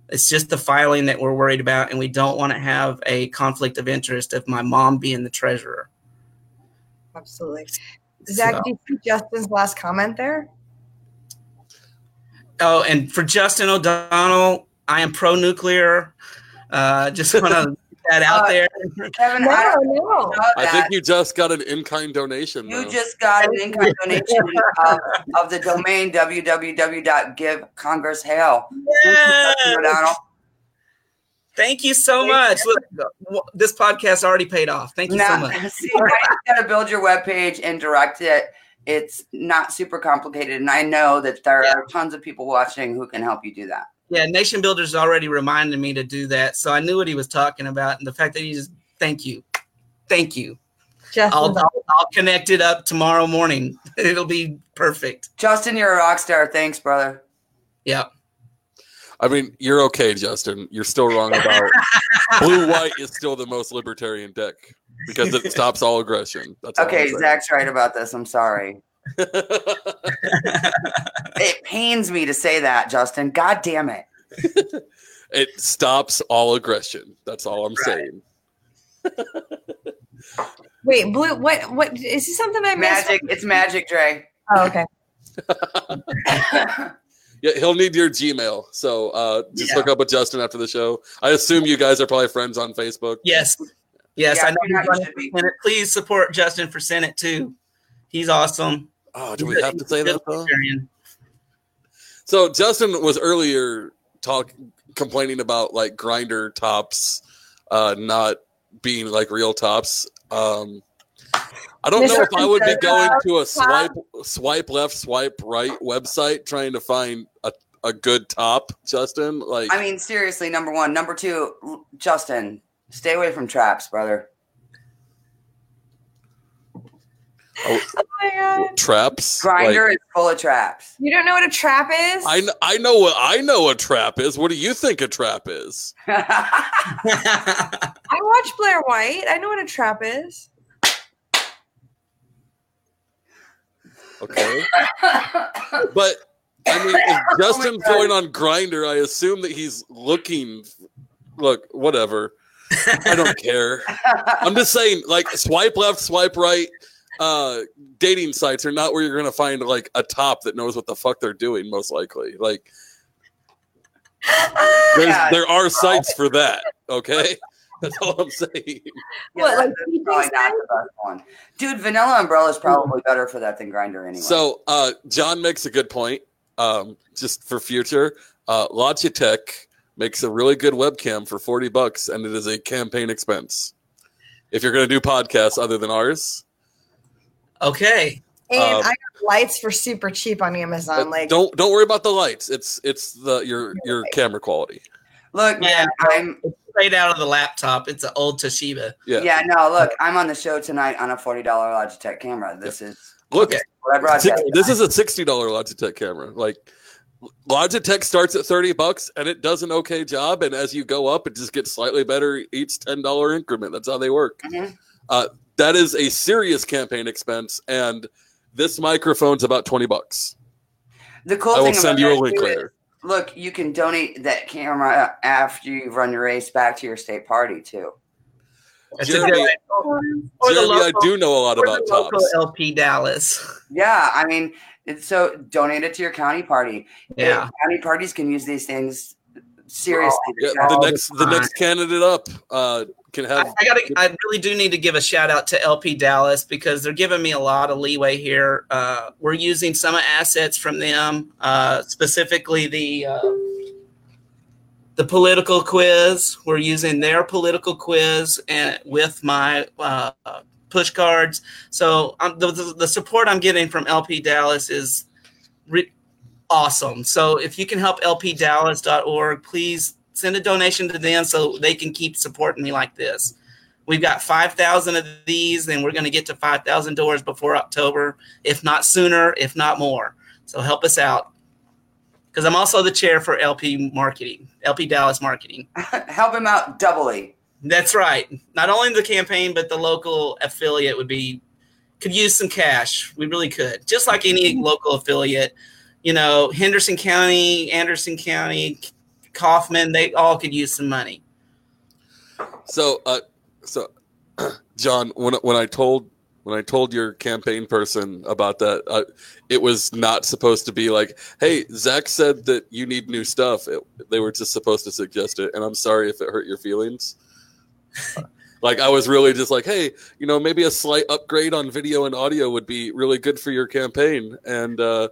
It's just the filing that we're worried about, and we don't want to have a conflict of interest of my mom being the treasurer. Absolutely. Zach, So- do you see Justin's last comment there? Oh, and for Justin O'Donnell, I am pro nuclear. Uh, just want to get that out Uh, there. Kevin, I No, don't no. know I think you just got an in-kind donation. You though. just got an in-kind donation of, of the domain www.givecongresshale. Yeah. O'Donnell. Thank you so much. Look, this podcast already paid off. Thank you so much. see, now you got to build your webpage and direct it. It's not super complicated, and I know that there Yeah. are tons of people watching who can help you do that. Yeah, Nation Builders already reminded me to do that, so I knew what he was talking about, and the fact that he just thank you, thank you. Justin's I'll, I'll, I'll connect it up tomorrow morning. It'll be perfect. Justin, you're a rock star. Thanks, brother. Yeah. I mean, you're okay, Justin. You're still wrong about blue white is still the most libertarian deck because it stops all aggression. That's Okay, saying. Zach's right about this. I'm sorry. It pains me to say that, Justin. God damn it. it stops all aggression. That's all I'm saying. Wait, blue. What? What is this something I missed? Magic. It's magic, Dre. Oh, okay. Yeah, he'll need your Gmail. So uh, just Yeah. look up with Justin after the show. I assume you guys are probably friends on Facebook. Yes. Yes, Yeah, I know you you're running should be. for Senate. Please support Justin for Senate too. He's awesome. Oh, do we have to say that though? So Justin was earlier talk complaining about like Grindr tops uh not being like real tops. Um I don't know if I would be going to a swipe swipe left, swipe right website trying to find a, a good top, Justin. Like I mean, seriously, number one. Number two, Justin, stay away from traps, brother. Oh, oh my god. traps. Grindr Like, is full of traps. You don't know what a trap is? I I know what I know what trap is. What do you think a trap is? I watch Blair White. I know what a trap is. Okay. But I mean, if Oh my Justin's going on Grindr, I assume that he's looking. Look, whatever. I don't care. I'm just saying, like, swipe left, swipe right. Uh, dating sites are not where you're gonna find like a top that knows what the fuck they're doing. Most likely, like, Yeah. there are sites for that. Okay, that's all I'm saying. Yeah, What, like that's probably not the best one. Dude, Vanilla Umbrella is probably better for that than Grindr anyway. So uh, John makes a good point. Um, just for future, uh, Logitech makes a really good webcam for forty bucks, and it is a campaign expense. If you're going to do podcasts other than ours, okay. And Um, I got lights for super cheap on Amazon. Like don't don't worry about the lights. It's it's the your your camera quality. look, Yeah. man, I'm It's straight out of the laptop. It's an old Toshiba. Yeah. yeah. no, look, I'm on the show tonight on a forty dollar Logitech camera. This is Look, Okay. what I brought. six- this is a sixty dollar Logitech camera. Like Logitech starts at thirty bucks, and it does an okay job. And as you go up, it just gets slightly better each ten dollar increment. That's how they work. Mhm. Uh, that is a serious campaign expense, and this microphone's about twenty bucks. The cool I will thing send about you a link too, is, later. Look, you can donate that camera after you run your race back to your state party too. That's a Jeremy- good- or the Jeremy, I do know a lot or about the local tops. LP Dallas. Yeah, I mean, so donate it to your county party. Yeah. county parties can use these things seriously. Yeah, the all the next the next candidate up uh, can I, have. I gotta. I really do need to give a shout out to LP Dallas because they're giving me a lot of leeway here. Uh, we're using some assets from them, uh, specifically the uh, the political quiz. We're using their political quiz and with my uh, push cards. So um, the, the the support I'm getting from LP Dallas is re- awesome. So if you can help lpdallas.org, please send a donation to them so they can keep supporting me like this. We've got 5,000 of these, and we're going to get to 5,000 doors before October, if not sooner, if not more. So help us out. Because I'm also the chair for LP Marketing, LP Dallas Marketing. help him out doubly. That's right. Not only the campaign, but the local affiliate would be could use some cash. We really could. Just like any local affiliate, you know, Henderson County, Anderson County, Kaufman, they all could use some money. So, uh, so, John, when when I told when I told your campaign person about that, uh, it was not supposed to be like, "Hey, Zach said that you need new stuff." It, they were just supposed to suggest it, and I'm sorry if it hurt your feelings. like I was really just like, "Hey, you know, maybe a slight upgrade on video and audio would be really good for your campaign," and uh,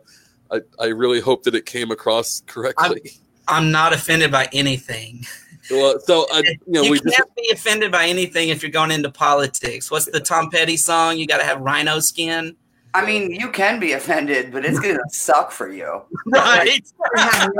I I really hope that it came across correctly. I'm not offended by anything. well, so I, uh, you know, you we can't just be offended by anything if you're going into politics. What's the Tom Petty song? You got to have rhino skin. I mean, you can be offended, but it's gonna suck for you. Right? you're gonna have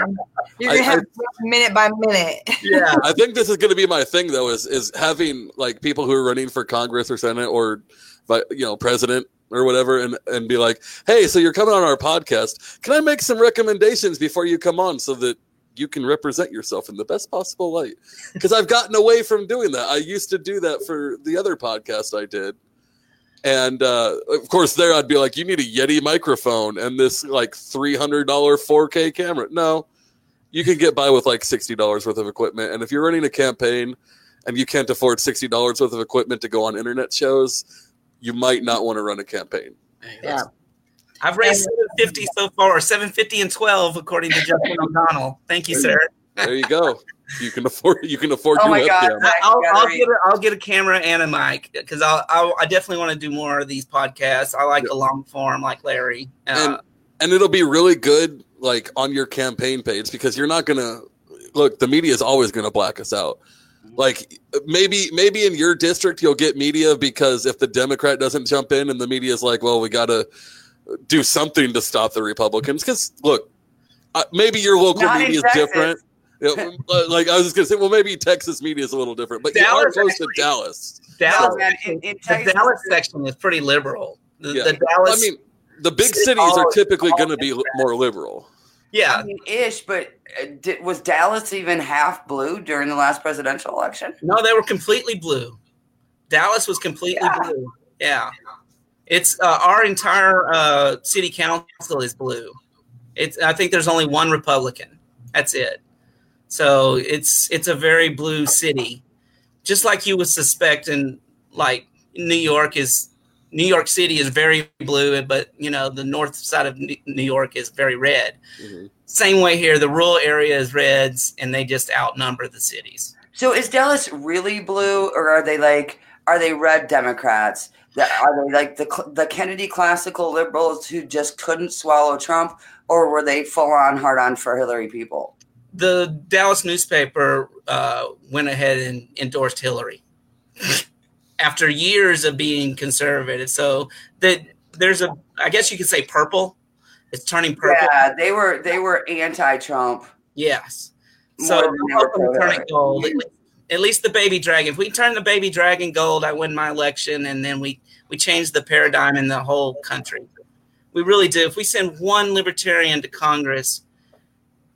no. You're gonna I- have minute by minute. yeah. I think this is going to be my thing, though, is is having like people who are running for Congress or Senate or, vi- you know, president or whatever, and and be like, hey, so you're coming on our podcast? Can I make some recommendations before you come on so that you can represent yourself in the best possible light? Because I've gotten away from doing that. I used to do that for the other podcast I did, And uh, of course, there I'd be like, you need a Yeti microphone and this like three hundred dollar four K camera. No, you can get by with like sixty dollars worth of equipment. And if you're running a campaign and you can't afford sixty dollars worth of equipment to go on internet shows, you might not want to run a campaign. Yeah. I've raised 750 so far, or 750 and 12, according to Justin O'Donnell. Thank you, sir. There you go. You can afford. You can afford Oh your my God. webcam. Zach, I'll, you I'll get a, I'll get a camera and a mic because I'll, I'll I definitely want to do more of these podcasts. I like Yeah. the long form, like Larry. Uh, And and it'll be really good, like on your campaign page, because you're not gonna look. The media is always gonna black us out. Like maybe maybe in your district you'll get media because if the Democrat doesn't jump in and the media is like, well, we got to do something to stop the Republicans. Because look, uh, maybe your local Not media is different. Yeah, uh, like I was just gonna say, well, maybe Texas media is a little different, but you are Dallas close to Dallas. Dallas, No, man, in- in the Texas- Dallas section is pretty liberal. The, Yeah. the Dallas, I mean, the big cities are typically going to be li- more liberal. Yeah, I mean, ish, but uh, did, was Dallas even half blue during the last presidential election? no, they were completely blue. Dallas was completely Yeah. blue. Yeah, it's uh, our entire uh, city council is blue. It's I think there's only one Republican. That's it. So it's it's a very blue city, just like you would suspect in like New York is New York City is very blue, but you know the north side of New York is very red. Mhm. Same way here, the rural area is reds, and they just outnumber the cities. So is Dallas really blue, or are they like are they red Democrats? Are they like the the Kennedy classical liberals who just couldn't swallow Trump, or were they full on hard on for Hillary people? The Dallas newspaper uh, went ahead and endorsed Hillary after years of being conservative. So that there's a, I guess you could say purple. It's turning purple. Yeah, they were they were anti-Trump. Yes. So than they were I'm hoping to turn it gold. At least the baby dragon. If we turn the baby dragon gold, I win my election, and then we we change the paradigm in the whole country. We really do. If we send one libertarian to Congress,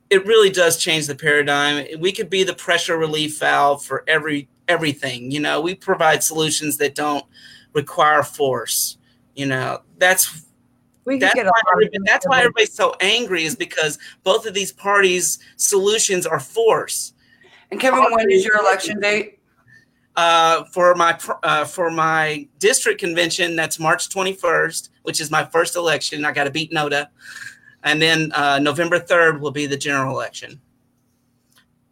it really does change the paradigm. We could be the pressure relief valve for every everything. You know, we provide solutions that don't require force. You know, that's We could that's get a why, lot that's why everybody's so angry is because both of these parties' solutions are force. And Kevin, when is your election date? Uh, for my uh, for my district convention, that's March 21st, which is my first election. I got to beat NOTA, and then uh, November 3rd will be the general election.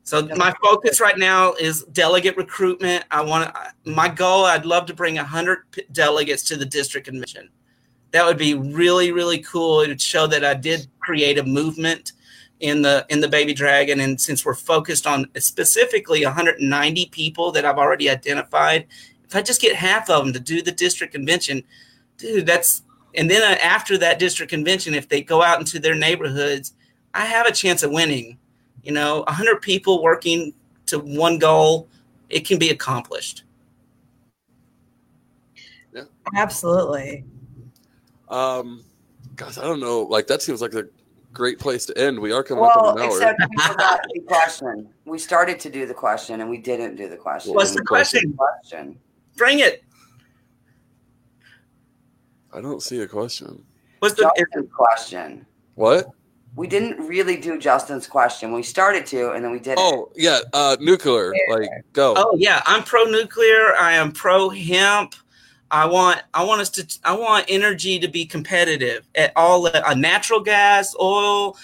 So my focus right now is delegate recruitment. I want my goal. I'd love to bring 100 p- delegates to the district convention. That would be really really cool. It would show that I did create a movement in the in the baby dragon and since we're focused on specifically 190 people that I've already identified if I just get half of them to do the district convention dude that's and then uh, after that district convention if they go out into their neighborhoods I have a chance of winning you know 100 people working to one goal it can be accomplished Absolutely. Um, gosh, I don't know. Like that seems like a great place to end. We are coming up Well, on an hour. except we forgot the question. We started to do the question and we didn't do the question. what's the question question? bring it I don't see a question. what's the question. What? We didn't really do Justin's question. We started to, and then we didn't. Oh yeah, uh, nuclear. Like go. Oh yeah, I'm pro nuclear. I am pro hemp. I want I want us to I want energy to be competitive at all le- uh, natural gas, oil.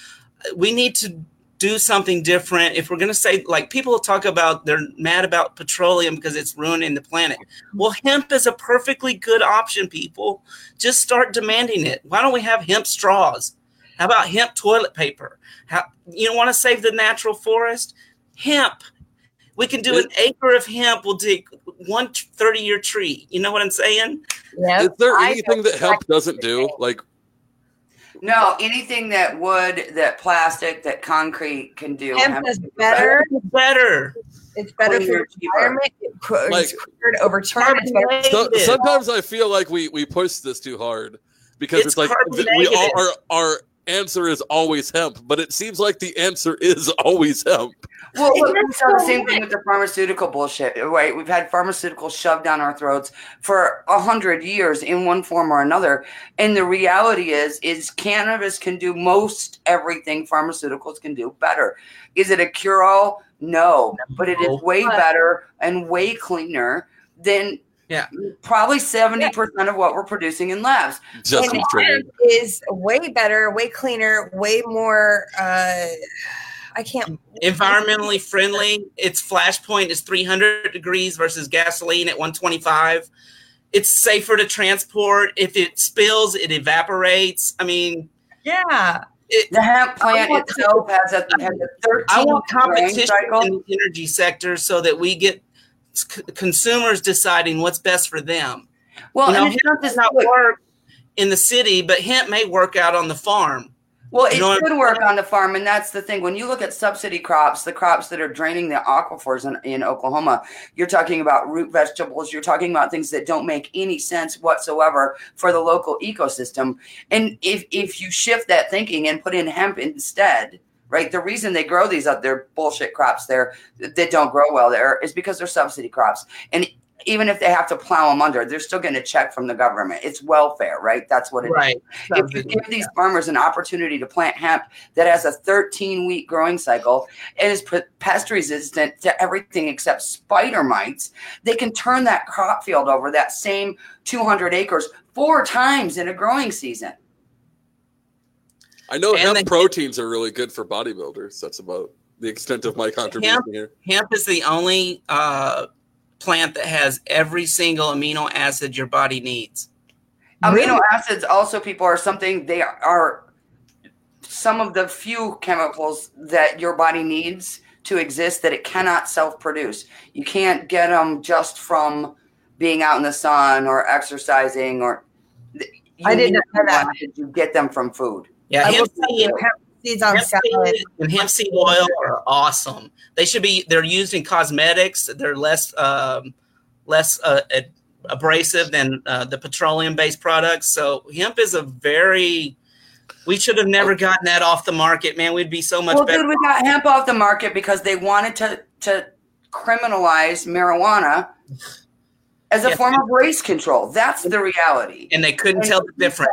We need to do something different. If we're going to say like people talk about they're mad about petroleum because it's ruining the planet. Well, hemp is a perfectly good option, people. Just start demanding it. Why don't we have hemp straws? How about hemp toilet paper? How you don't want to save the natural forest? Hemp. We can do an acre of hemp. We'll dig one 30 year tree. You know what I'm saying? Yeah. Is there anything that hemp doesn't do? Like No, anything that wood, that plastic, that concrete can do. Hemp is better. Better. It's better for Cleaner, the cheaper. environment. It Like- it's quicker to overturn. So, sometimes I feel like we we push this too hard because It's it's, like we all negative. our our answer is always hemp, but it seems like the answer is always hemp. Well, look, we saw the same thing with the pharmaceutical bullshit, right? We've had pharmaceuticals shoved down our throats for a hundred years in one form or another. And the reality is, is cannabis can do most everything pharmaceuticals can do better. Is it a cure-all? No, but it is way better and way cleaner than Yeah. probably 70% of what we're producing in labs. Just And is way better, way cleaner, way more. Uh, I can't. environmentally friendly. Its flashpoint is 300 degrees versus gasoline at 125. It's safer to transport. If it spills, it evaporates. I mean, Yeah, The hemp plant itself has a, has a 13 I want competition cycle. in the energy sector so that we get c- consumers deciding what's best for them. Well, You know, and not does not work in the city, but hemp may work out on the farm. Well, it You know what- should work on the farm, and that's the thing. When you look at subsidy crops, the crops that are draining the aquifers in, in Oklahoma, you're talking about root vegetables. You're talking about things that don't make any sense whatsoever for the local ecosystem. And if if you shift that thinking and put in hemp instead, right? The reason they grow these other bullshit crops there that don't grow well there is because they're subsidy crops, and even if they have to plow them under, they're still getting a check from the government. It's welfare, right? That's what it is Right. if you give these farmers an opportunity to plant hemp that has a 13 week growing cycle and is pest resistant to everything except spider mites, they can turn that crop field over that same 200 acres four times in a growing season. I know And hemp the- proteins are really good for bodybuilders. That's about the extent of my contribution Hemp- here. Hemp is the only uh, plant that has every single amino acid your body needs. Amino acids also, people are something they are some of the few chemicals that your body needs to exist that it cannot self produce. You can't get them just from being out in the sun or exercising or. you I didn't know that. acids, You get them from food. Yeah, hemp seed, hemp seeds on hemp salad. seed and hemp seed oil are awesome. They should be. They're used in cosmetics. They're less um, less uh, ad- abrasive than uh, the petroleum based products. So hemp is a very. We should have never gotten that off the market, man. We'd be so much well, better. dude, we got hemp off the market because they wanted to to criminalize marijuana as a Yeah. form of race control. That's the reality. and they couldn't tell the difference.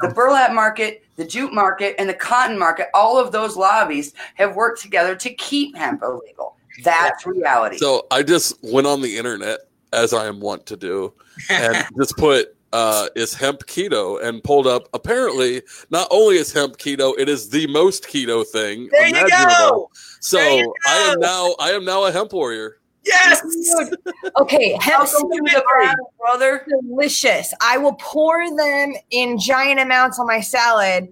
The burlap market, the jute market, and the cotton market, all of those lobbies have worked together to keep hemp illegal. That's reality. So I just went on the internet, as I am wont to do, and just put uh, is hemp keto and pulled up. Apparently, not only is hemp keto, it is the most keto thing There you imaginable. go. So There you I am now I am now a hemp warrior. Yes. Okay, hemp Welcome the brother. delicious. I will pour them in giant amounts on my salad,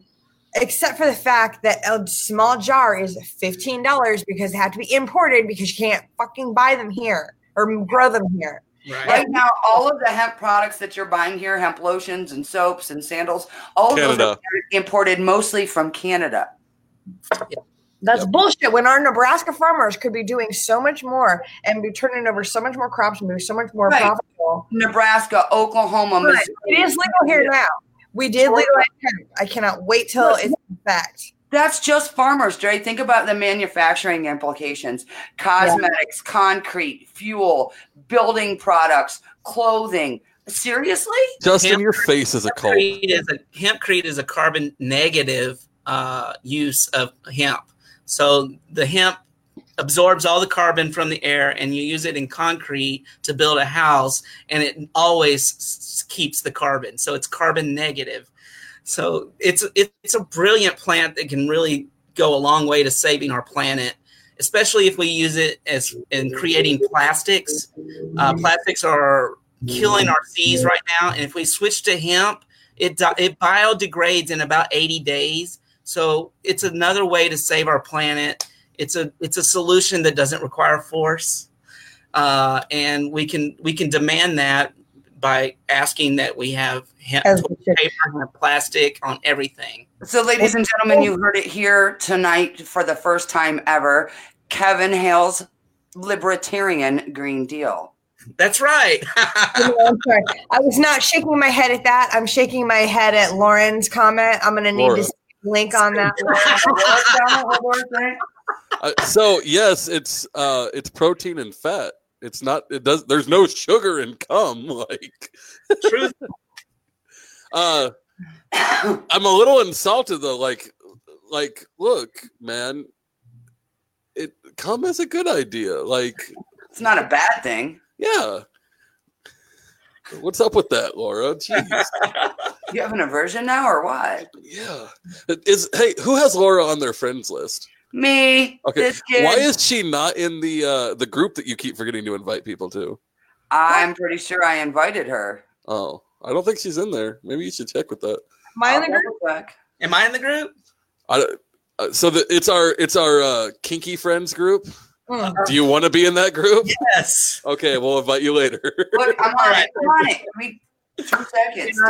except for the fact that a small jar is fifteen dollars because they have to be imported because you can't fucking buy them here or grow them here. Right. Right now, all of the hemp products that you're buying here, hemp lotions and soaps and sandals, all of those are imported mostly from Canada. That's Yep. bullshit. When our Nebraska farmers could be doing so much more and be turning over so much more crops and be so much more Right. profitable. Nebraska, Oklahoma, But Missouri. it is legal here now. We did legalize hemp. I cannot wait till it's a fact. That's just farmers, Dre. Think about the manufacturing implications cosmetics, concrete, fuel, building products, clothing. Seriously? Justin, Hemp- your face is a cult. Hempcrete is a hempcrete is a carbon negative uh, use of hemp. So the hemp absorbs all the carbon from the air, and you use it in concrete to build a house, and it always s- keeps the carbon. So it's carbon negative. So it's it's a brilliant plant that can really go a long way to saving our planet, especially if we use it as in creating plastics. Uh, plastics are killing our seas right now, and if we switch to hemp, it it biodegrades in about 80 days. So it's another way to save our planet. It's a it's a solution that doesn't require force, uh, and we can we can demand that by asking that we have hemp As toilet we should. paper and plastic on everything. So, ladies and gentlemen, you heard it here tonight for the first time ever. Kevin Hale's Libertarian Green Deal. That's right. You know, I'm sorry. I was not shaking my head at that. I'm shaking my head at Lauren's comment. I'm going to need Laura. to see link on that. Uh, so yes, it's uh, it's protein and fat. It's not. It does. There's no sugar in cum. Like, Truth. uh, I'm a little insulted though. Like, like, look, man, it cum is a good idea. Like, it's not a bad thing. yeah. What's up with that, Laura? Jeez. You have an aversion now, or what? Yeah. Is hey, who has Laura on their friends list? Me. Okay. This kid. Why is she not in the uh the group that you keep forgetting to invite people to? I'm pretty sure I invited her. Oh, I don't think she's in there. Maybe you should check with that. Am I in the I'll group? check. Am I in the group? I don't- uh, so the, it's our it's our uh, kinky friends group. Hmm. Do you want to be in that group? Yes. Okay, we'll invite you later. Look, I'm on Alright. it. I'm on it. Give me two seconds.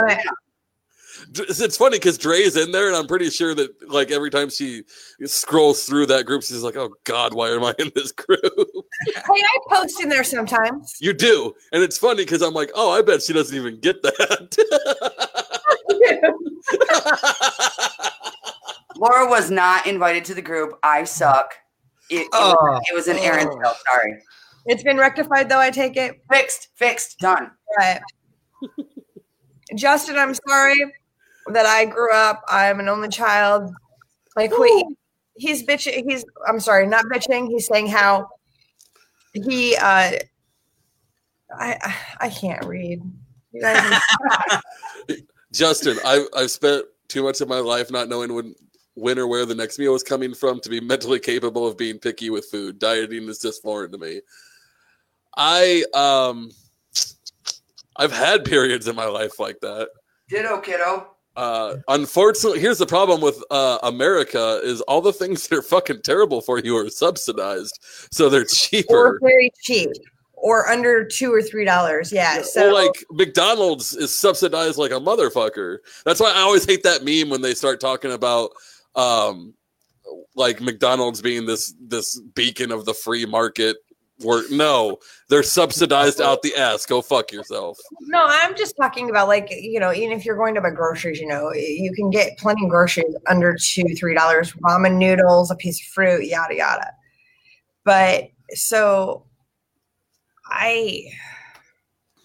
It. it's funny because Dre's in there, and I'm pretty sure that like every time she scrolls through that group, she's like, "Oh God, why am I in this group?" Hey, I post in there sometimes. you do, and it's funny because I'm like, "Oh, I bet she doesn't even get that." Laura was not invited to the group. I suck. It, it, was, Oh. it was an errand Oh. tale. Sorry. It's been rectified, though. I take it. Fixed. Fixed. Done. But Justin, I'm sorry that I grew up. I'm an only child. Like wait, he's bitching. He's I'm sorry, not bitching. He's saying how he uh I I, I can't read. Justin, I've I've spent too much of my life not knowing when when or where the next meal is coming from to be mentally capable of being picky with food. Dieting is just foreign to me. I um I've had periods in my life like that. Ditto, kiddo. Uh unfortunately, here's the problem with uh America is all the things that are fucking terrible for you are subsidized. So they're cheaper or very cheap, or under two or three dollars. Yeah. So well, like McDonald's is subsidized like a motherfucker. That's why I always hate that meme when they start talking about um like McDonald's being this this beacon of the free market. Work. no, they're subsidized out the ass. Go fuck yourself. No, I'm just talking about like you know, even if you're going to buy groceries, you know, you can get plenty of groceries under two, three dollars, ramen noodles, a piece of fruit, yada yada. But so I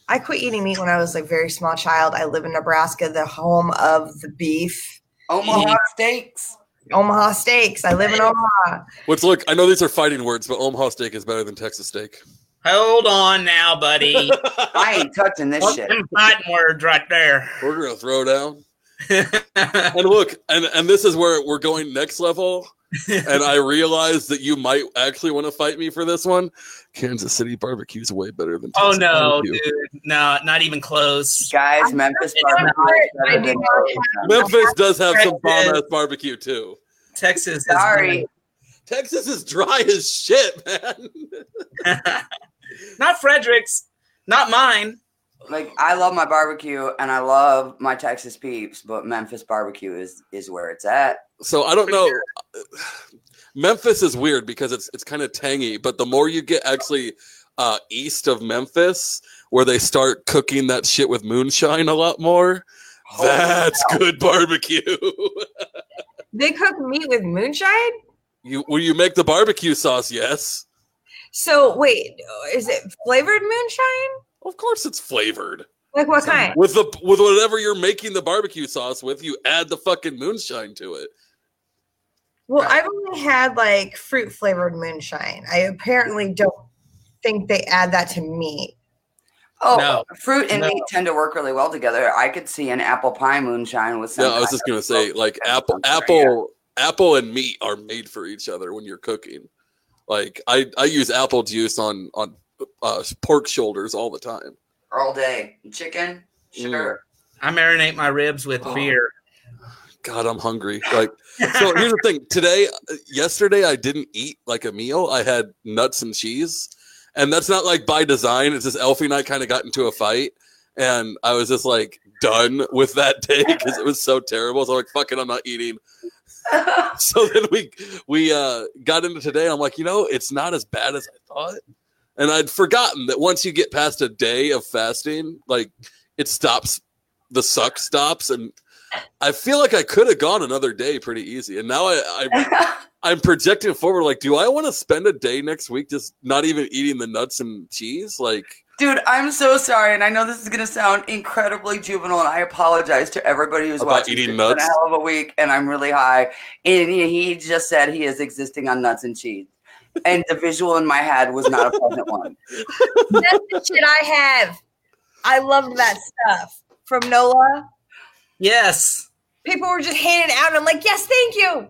I quit eating meat when I was like very small child. I live in Nebraska, the home of the beef. Omaha mm-hmm. steaks. Omaha steaks. I live in Omaha. Which look, I know these are fighting words, but Omaha steak is better than Texas steak. Hold on now, buddy. I ain't touching this shit. Them fighting words right there. We're gonna throw down. And look, and and this is where we're going next level. and I realized that you might actually want to fight me for this one. Kansas City barbecue is way better than. oh no, barbecue. dude. No, not even close. Guys, Memphis You know barbecue what? is I better do than not Texas. Memphis does have some bomb ass barbecue too. Texas is Sorry. Texas is dry as shit, man. not Fredericks, not mine. Like I love my barbecue and I love my Texas peeps, but Memphis barbecue is is where it's at. So I don't know. Memphis is weird because it's it's kind of tangy, but the more you get actually uh, east of Memphis, where they start cooking that shit with moonshine a lot more, Holy that's good barbecue. They cook meat with moonshine. you when you make the barbecue sauce, yes. So wait, is it flavored moonshine? Of course, it's flavored Like what kind? with the with whatever you're making the barbecue sauce with. You add the fucking moonshine to it. Well, I've only had like fruit flavored moonshine. I apparently don't think they add that to meat. Oh, No. fruit and No. meat tend to work really well together. I could see an apple pie moonshine with some. Yeah, I was just gonna say like chicken apple, something, apple, apple, and meat are made for each other when you're cooking. Like I, I use apple juice on on uh, pork shoulders all the time. all day. Chicken, Mm. sure. I marinate my ribs with Oh. beer. God, I'm hungry. Like so. Here's the thing. Today, uh, yesterday, I didn't eat like a meal. I had nuts and cheese, and that's not like by design. It's just Elfie and I kind of got into a fight, and I was just like done with that day because it was so terrible. So I'm like, fuck it, I'm not eating. so then we we uh got into today i'm like you know it's not as bad as i thought and i'd forgotten that once you get past a day of fasting like it stops the suck stops and I feel like I could have gone another day pretty easy, and now I, I I'm projecting forward. Like, do I want to spend a day next week just not even eating the nuts and cheese? Like, Dude, I'm so sorry, and I know this is gonna sound incredibly juvenile, and I apologize to everybody who's About watching. eating It's been nuts? a hell of a week, and I'm really high. And he, he just said he is existing on nuts and cheese, and the visual in my head was not a pleasant one. That's the shit I have. I loved that stuff from NOLA. Yes. People were just handing out, and I'm like, yes, thank you.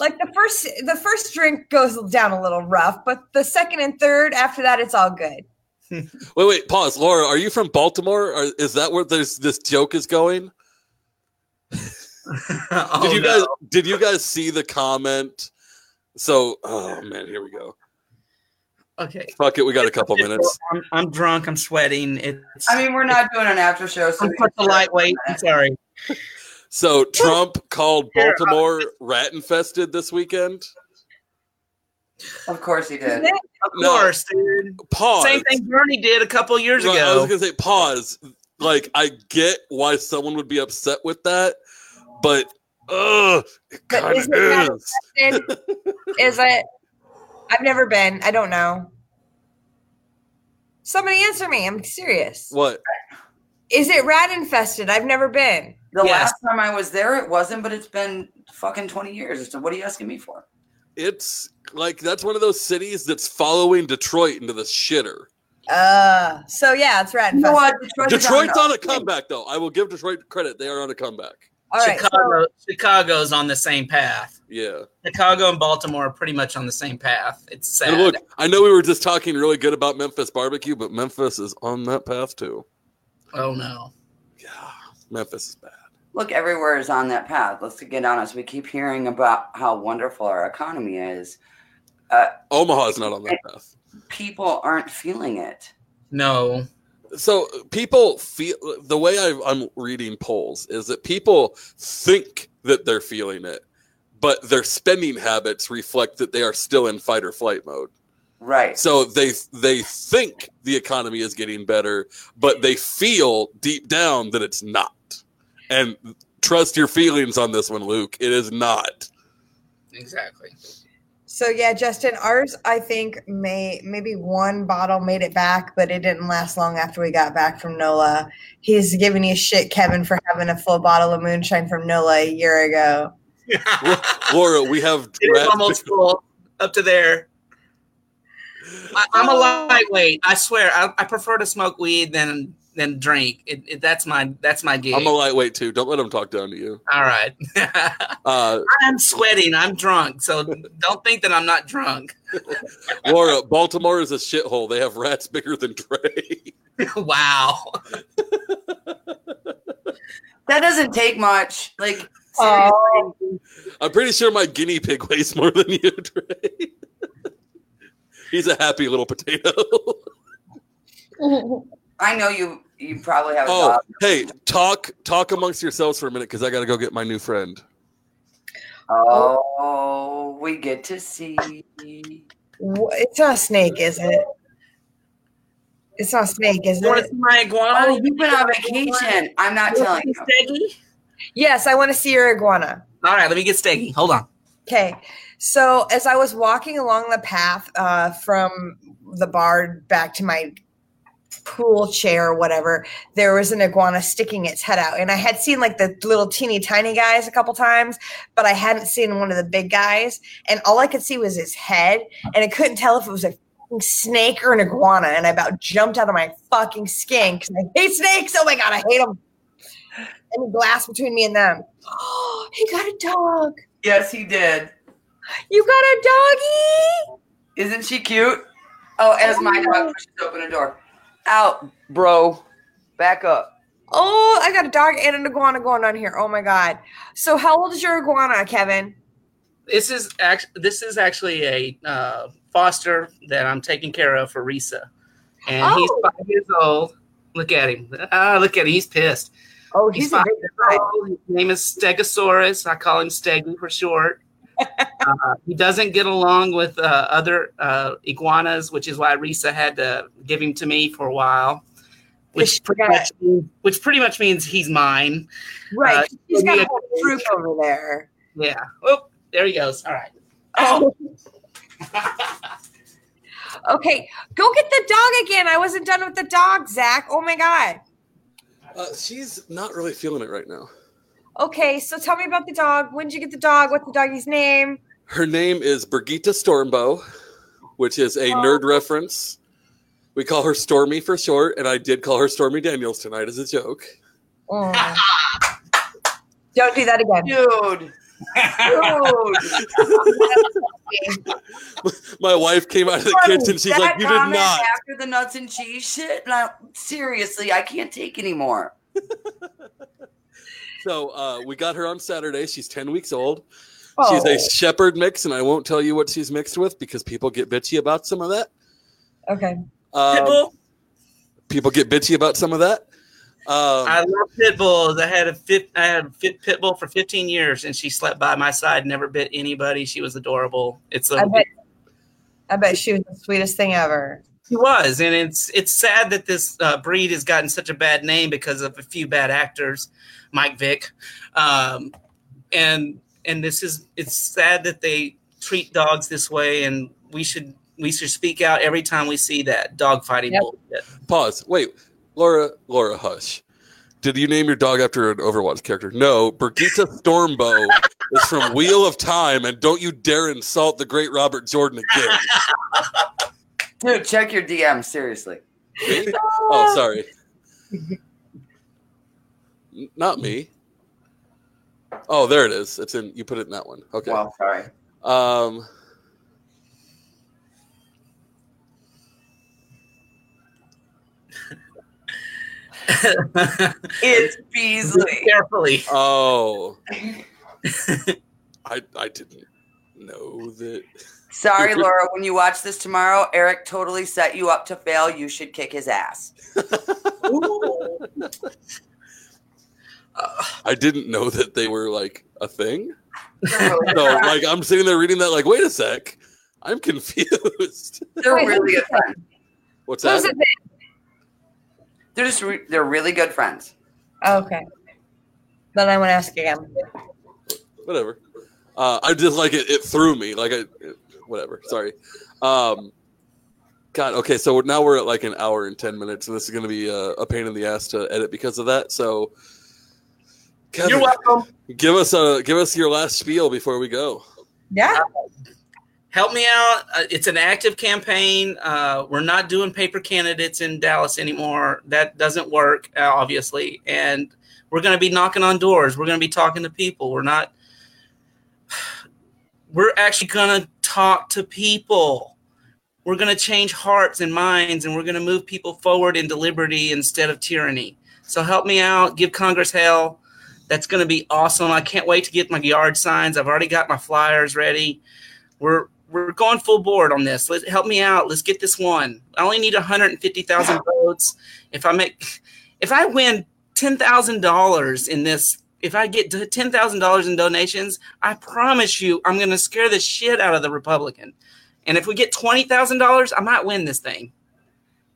Like the first, the first drink goes down a little rough, but the second and third after that, it's all good. wait, wait, pause, Laura. Are you from Baltimore? Or is that where this this joke is going? Oh, did you no. guys did you guys see the comment? So, oh man, here we go. Okay. Fuck it, we got a couple minutes. I'm, I'm drunk. I'm sweating. It's. I mean, we're not doing an after show, so I'm such a lightweight. I'm sorry. So Trump called Baltimore rat infested this weekend. of course he did. Of No. course, dude. Pause. Same thing Bernie did a couple years Right, I was gonna say pause. Like I get why someone would be upset with that, but ugh, it But kind is it of is. Is it? I've never been. I don't know. Somebody answer me. I'm serious. What? Is it rat infested? I've never been. The Yes. last time I was there, it wasn't, but it's been fucking 20 years. So what are you asking me for? It's like that's one of those cities that's following Detroit into the shitter. Uh, so yeah, it's rat You know infested. what? Detroit is Detroit's on a comeback, though. I will give Detroit credit; they are on a comeback. All right. so- Chicago, Chicago's on the same path. Yeah. Chicago and Baltimore are pretty much on the same path. It's sad. And look, I know we were just talking really good about Memphis barbecue, but Memphis is on that path too. oh no. Yeah, Memphis is bad. Look, everywhere is on that path. Let's get honest. We keep hearing about how wonderful our economy is. Uh is not on that path. People aren't feeling it. No. So people feel the way I, I'm reading polls is that people think that they're feeling it, but their spending habits reflect that they are still in fight or flight mode. Right. So they they think the economy is getting better, but they feel deep down that it's not. And trust your feelings on this one, Luke. It is not. Exactly. So yeah, Justin, ours I think may maybe one bottle made it back, but it didn't last long after we got back from NOLA. He's giving you shit, Kevin, for having a full bottle of moonshine from NOLA a year ago. Laura, we have It is almost full up to there. I, I'm a oh. lightweight. I swear. I, I prefer to smoke weed than than drink. It, it, that's my that's my gig. I'm a lightweight too. Don't let them talk down to you. All right. Uh, I'm sweating. I'm drunk. So don't think that I'm not drunk. Laura, Baltimore is a shithole. They have rats bigger than Dre. wow. That doesn't take much. Like, Oh. seriously. I'm pretty sure my guinea pig weighs more than you, Dre. He's a happy little potato. I know you you probably have a oh, dog. hey, talk talk amongst yourselves for a minute because I got to go get my new friend. Oh, we get to see. It's not a snake, is it? It's not a snake, is You want to it? see my iguana? Oh, you've been on vacation. I'm not telling you. Steggy? Yes, I want to see your iguana. All right, let me get Steggy. Hold on. Okay. So as I was walking along the path uh, from the bar back to my pool chair or whatever, there was an iguana sticking its head out. And I had seen like the little teeny tiny guys a couple times, but I hadn't seen one of the big guys. And all I could see was his head. And I couldn't tell if it was a fucking snake or an iguana. And I about jumped out of my fucking skin because I hate snakes. Oh my God, I hate them. Any glass between me and them. Oh, he got a dog. Yes, he did. You got a doggy? Isn't she cute? Oh, as my dog pushes open a door. Out, bro. Back up. Oh, I got a dog and an iguana going on here. Oh my god. So how old is your iguana, Kevin? This is actually this is actually a uh, foster that I'm taking care of for Risa, and he's Oh. five years old. Look at him. Ah, look at him. He's pissed. Oh, He's he's a five big years guy. old. His name is Stegosaurus. I call him Steggy for short. uh, he doesn't get along with uh, other uh, iguanas, which is why Risa had to give him to me for a while. which pretty, much means, which pretty much means he's mine. Right. Uh, She's got a whole troop over there. Yeah. Oh, there he goes. All right. Oh. okay, go get the dog again. I wasn't done with the dog, Zach. Oh my god. Uh, she's not really feeling it right now. Okay, so tell me about the dog. When did you get the dog? What's the doggy's name? Her name is Brigitte Stormbow, which is a Oh. nerd reference. We call her Stormy for short, and I did call her Stormy Daniels tonight as a joke. Oh. Don't do that again. Dude. Dude. My wife came out of the Stormy, kitchen. She's that like, "You did not." After the nuts and cheese shit, and I, seriously, I can't take anymore. So uh, we got her on Saturday. She's ten weeks old. Oh. She's a shepherd mix, and I won't tell you what she's mixed with because people get bitchy about some of that. Okay. Um, Pitbull. people get bitchy about some of that. Um, I love pit bulls. I had a fit. I had a fit pit bull for 15 years, and she slept by my side, never bit anybody. She was adorable. It's a I bet I bet she was the sweetest thing ever. She was, and it's it's sad that this uh, breed has gotten such a bad name because of a few bad actors, Mike Vick, um, and and this is it's sad that they treat dogs this way, and we should we should speak out every time we see that dog fighting Yep. bullshit. Pause. Wait, Laura. Laura, hush. Did you name your dog after an Overwatch character? No, Brigitte Stormbow is from Wheel of Time, and don't you dare insult the great Robert Jordan again. Dude, check your DM, seriously. Oh, sorry. Not me. Oh, there it is. It's in. You put it in that one. Okay. Well, sorry. Um. It's Beasley. Carefully. Oh. I I didn't know that. Sorry, Laura. When you watch this tomorrow, Eric totally set you up to fail. You should kick his ass. I didn't know that they were like a thing. So like I'm sitting there reading that like, wait a sec, I'm confused. They're really good friends. What's Who's that? it? They're just re- they're really good friends. Oh, okay. Then I want to ask again. Whatever. Uh, I just like it. It threw me. Like I, it- whatever. Sorry. Um, God. Okay. So now we're at like an hour and ten minutes, and this is going to be a, a pain in the ass to edit because of that. So, Kevin, You're welcome. give us a give us your last spiel before we go. Yeah. help me out. Uh, it's an active campaign. Uh, we're not doing paper candidates in Dallas anymore. That doesn't work, uh, obviously. And we're going to be knocking on doors. We're going to be talking to people. We're not. We're actually going to talk to people. We're going to change hearts and minds, and we're going to move people forward into liberty instead of tyranny. So help me out. Give Congress hell. That's going to be awesome. I can't wait to get my yard signs. I've already got my flyers ready. We're we're going full board on this. Let help me out. Let's get this one. I only need 150,000 votes. If I make if I win $10,000 in this if I get $10,000 in donations, I promise you I'm going to scare the shit out of the Republican. And if we get $20,000, I might win this thing.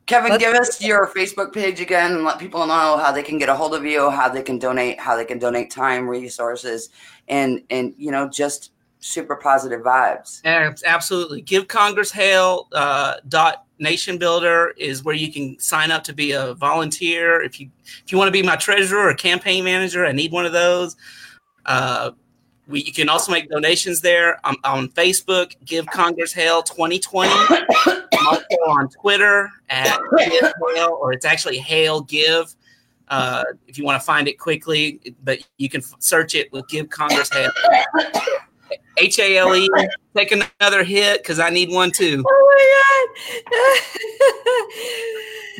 Kevin, Let's- give us your Facebook page again and let people know how they can get a hold of you, how they can donate, how they can donate time, resources, and and you know just super positive vibes. Absolutely. Give Congress Hale uh, dot NationBuilder is where you can sign up to be a volunteer. If you if you want to be my treasurer or campaign manager, I need one of those. Uh, we, you can also make donations there. I'm on Facebook. Give Congress Hale 2020. I'm also on Twitter at Hale, or it's actually Hale Give. Uh, if you want to find it quickly, but you can search it with Give Congress Hale. H A L E. Take another hit because I need one too. Oh my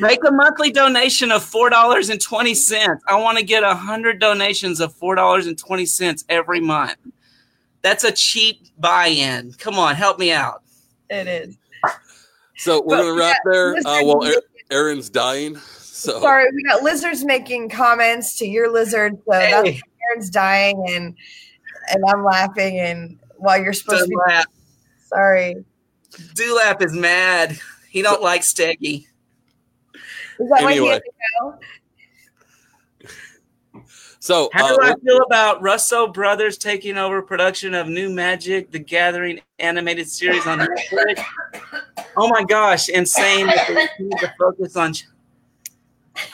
god. Make a monthly donation of four dollars and twenty cents. I want to get a hundred donations of four dollars and twenty cents every month. That's a cheap buy-in. Come on, help me out. it is. So we're But gonna wrap yeah, there. Uh, well, Erin's dying. So Sorry, we got lizards making comments to your lizard, so that's Erin's dying and and I'm laughing and while you're supposed to be Dulap. sorry. Dulap is mad. He don't like Steggy. Is that why he Anyway. had to go? So How uh, do I feel about Russo Brothers taking over production of New Magic: The Gathering animated series on Netflix? Oh my gosh! insane! that they need to focus on.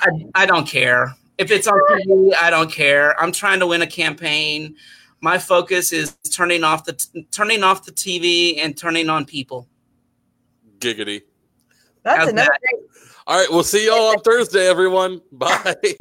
I, I don't care if it's on TV. I don't care. I'm trying to win a campaign. My focus is turning off the turning off the TV and turning on people. giggity. That's How's another that? All right, we'll see y'all on Thursday, everyone. Bye.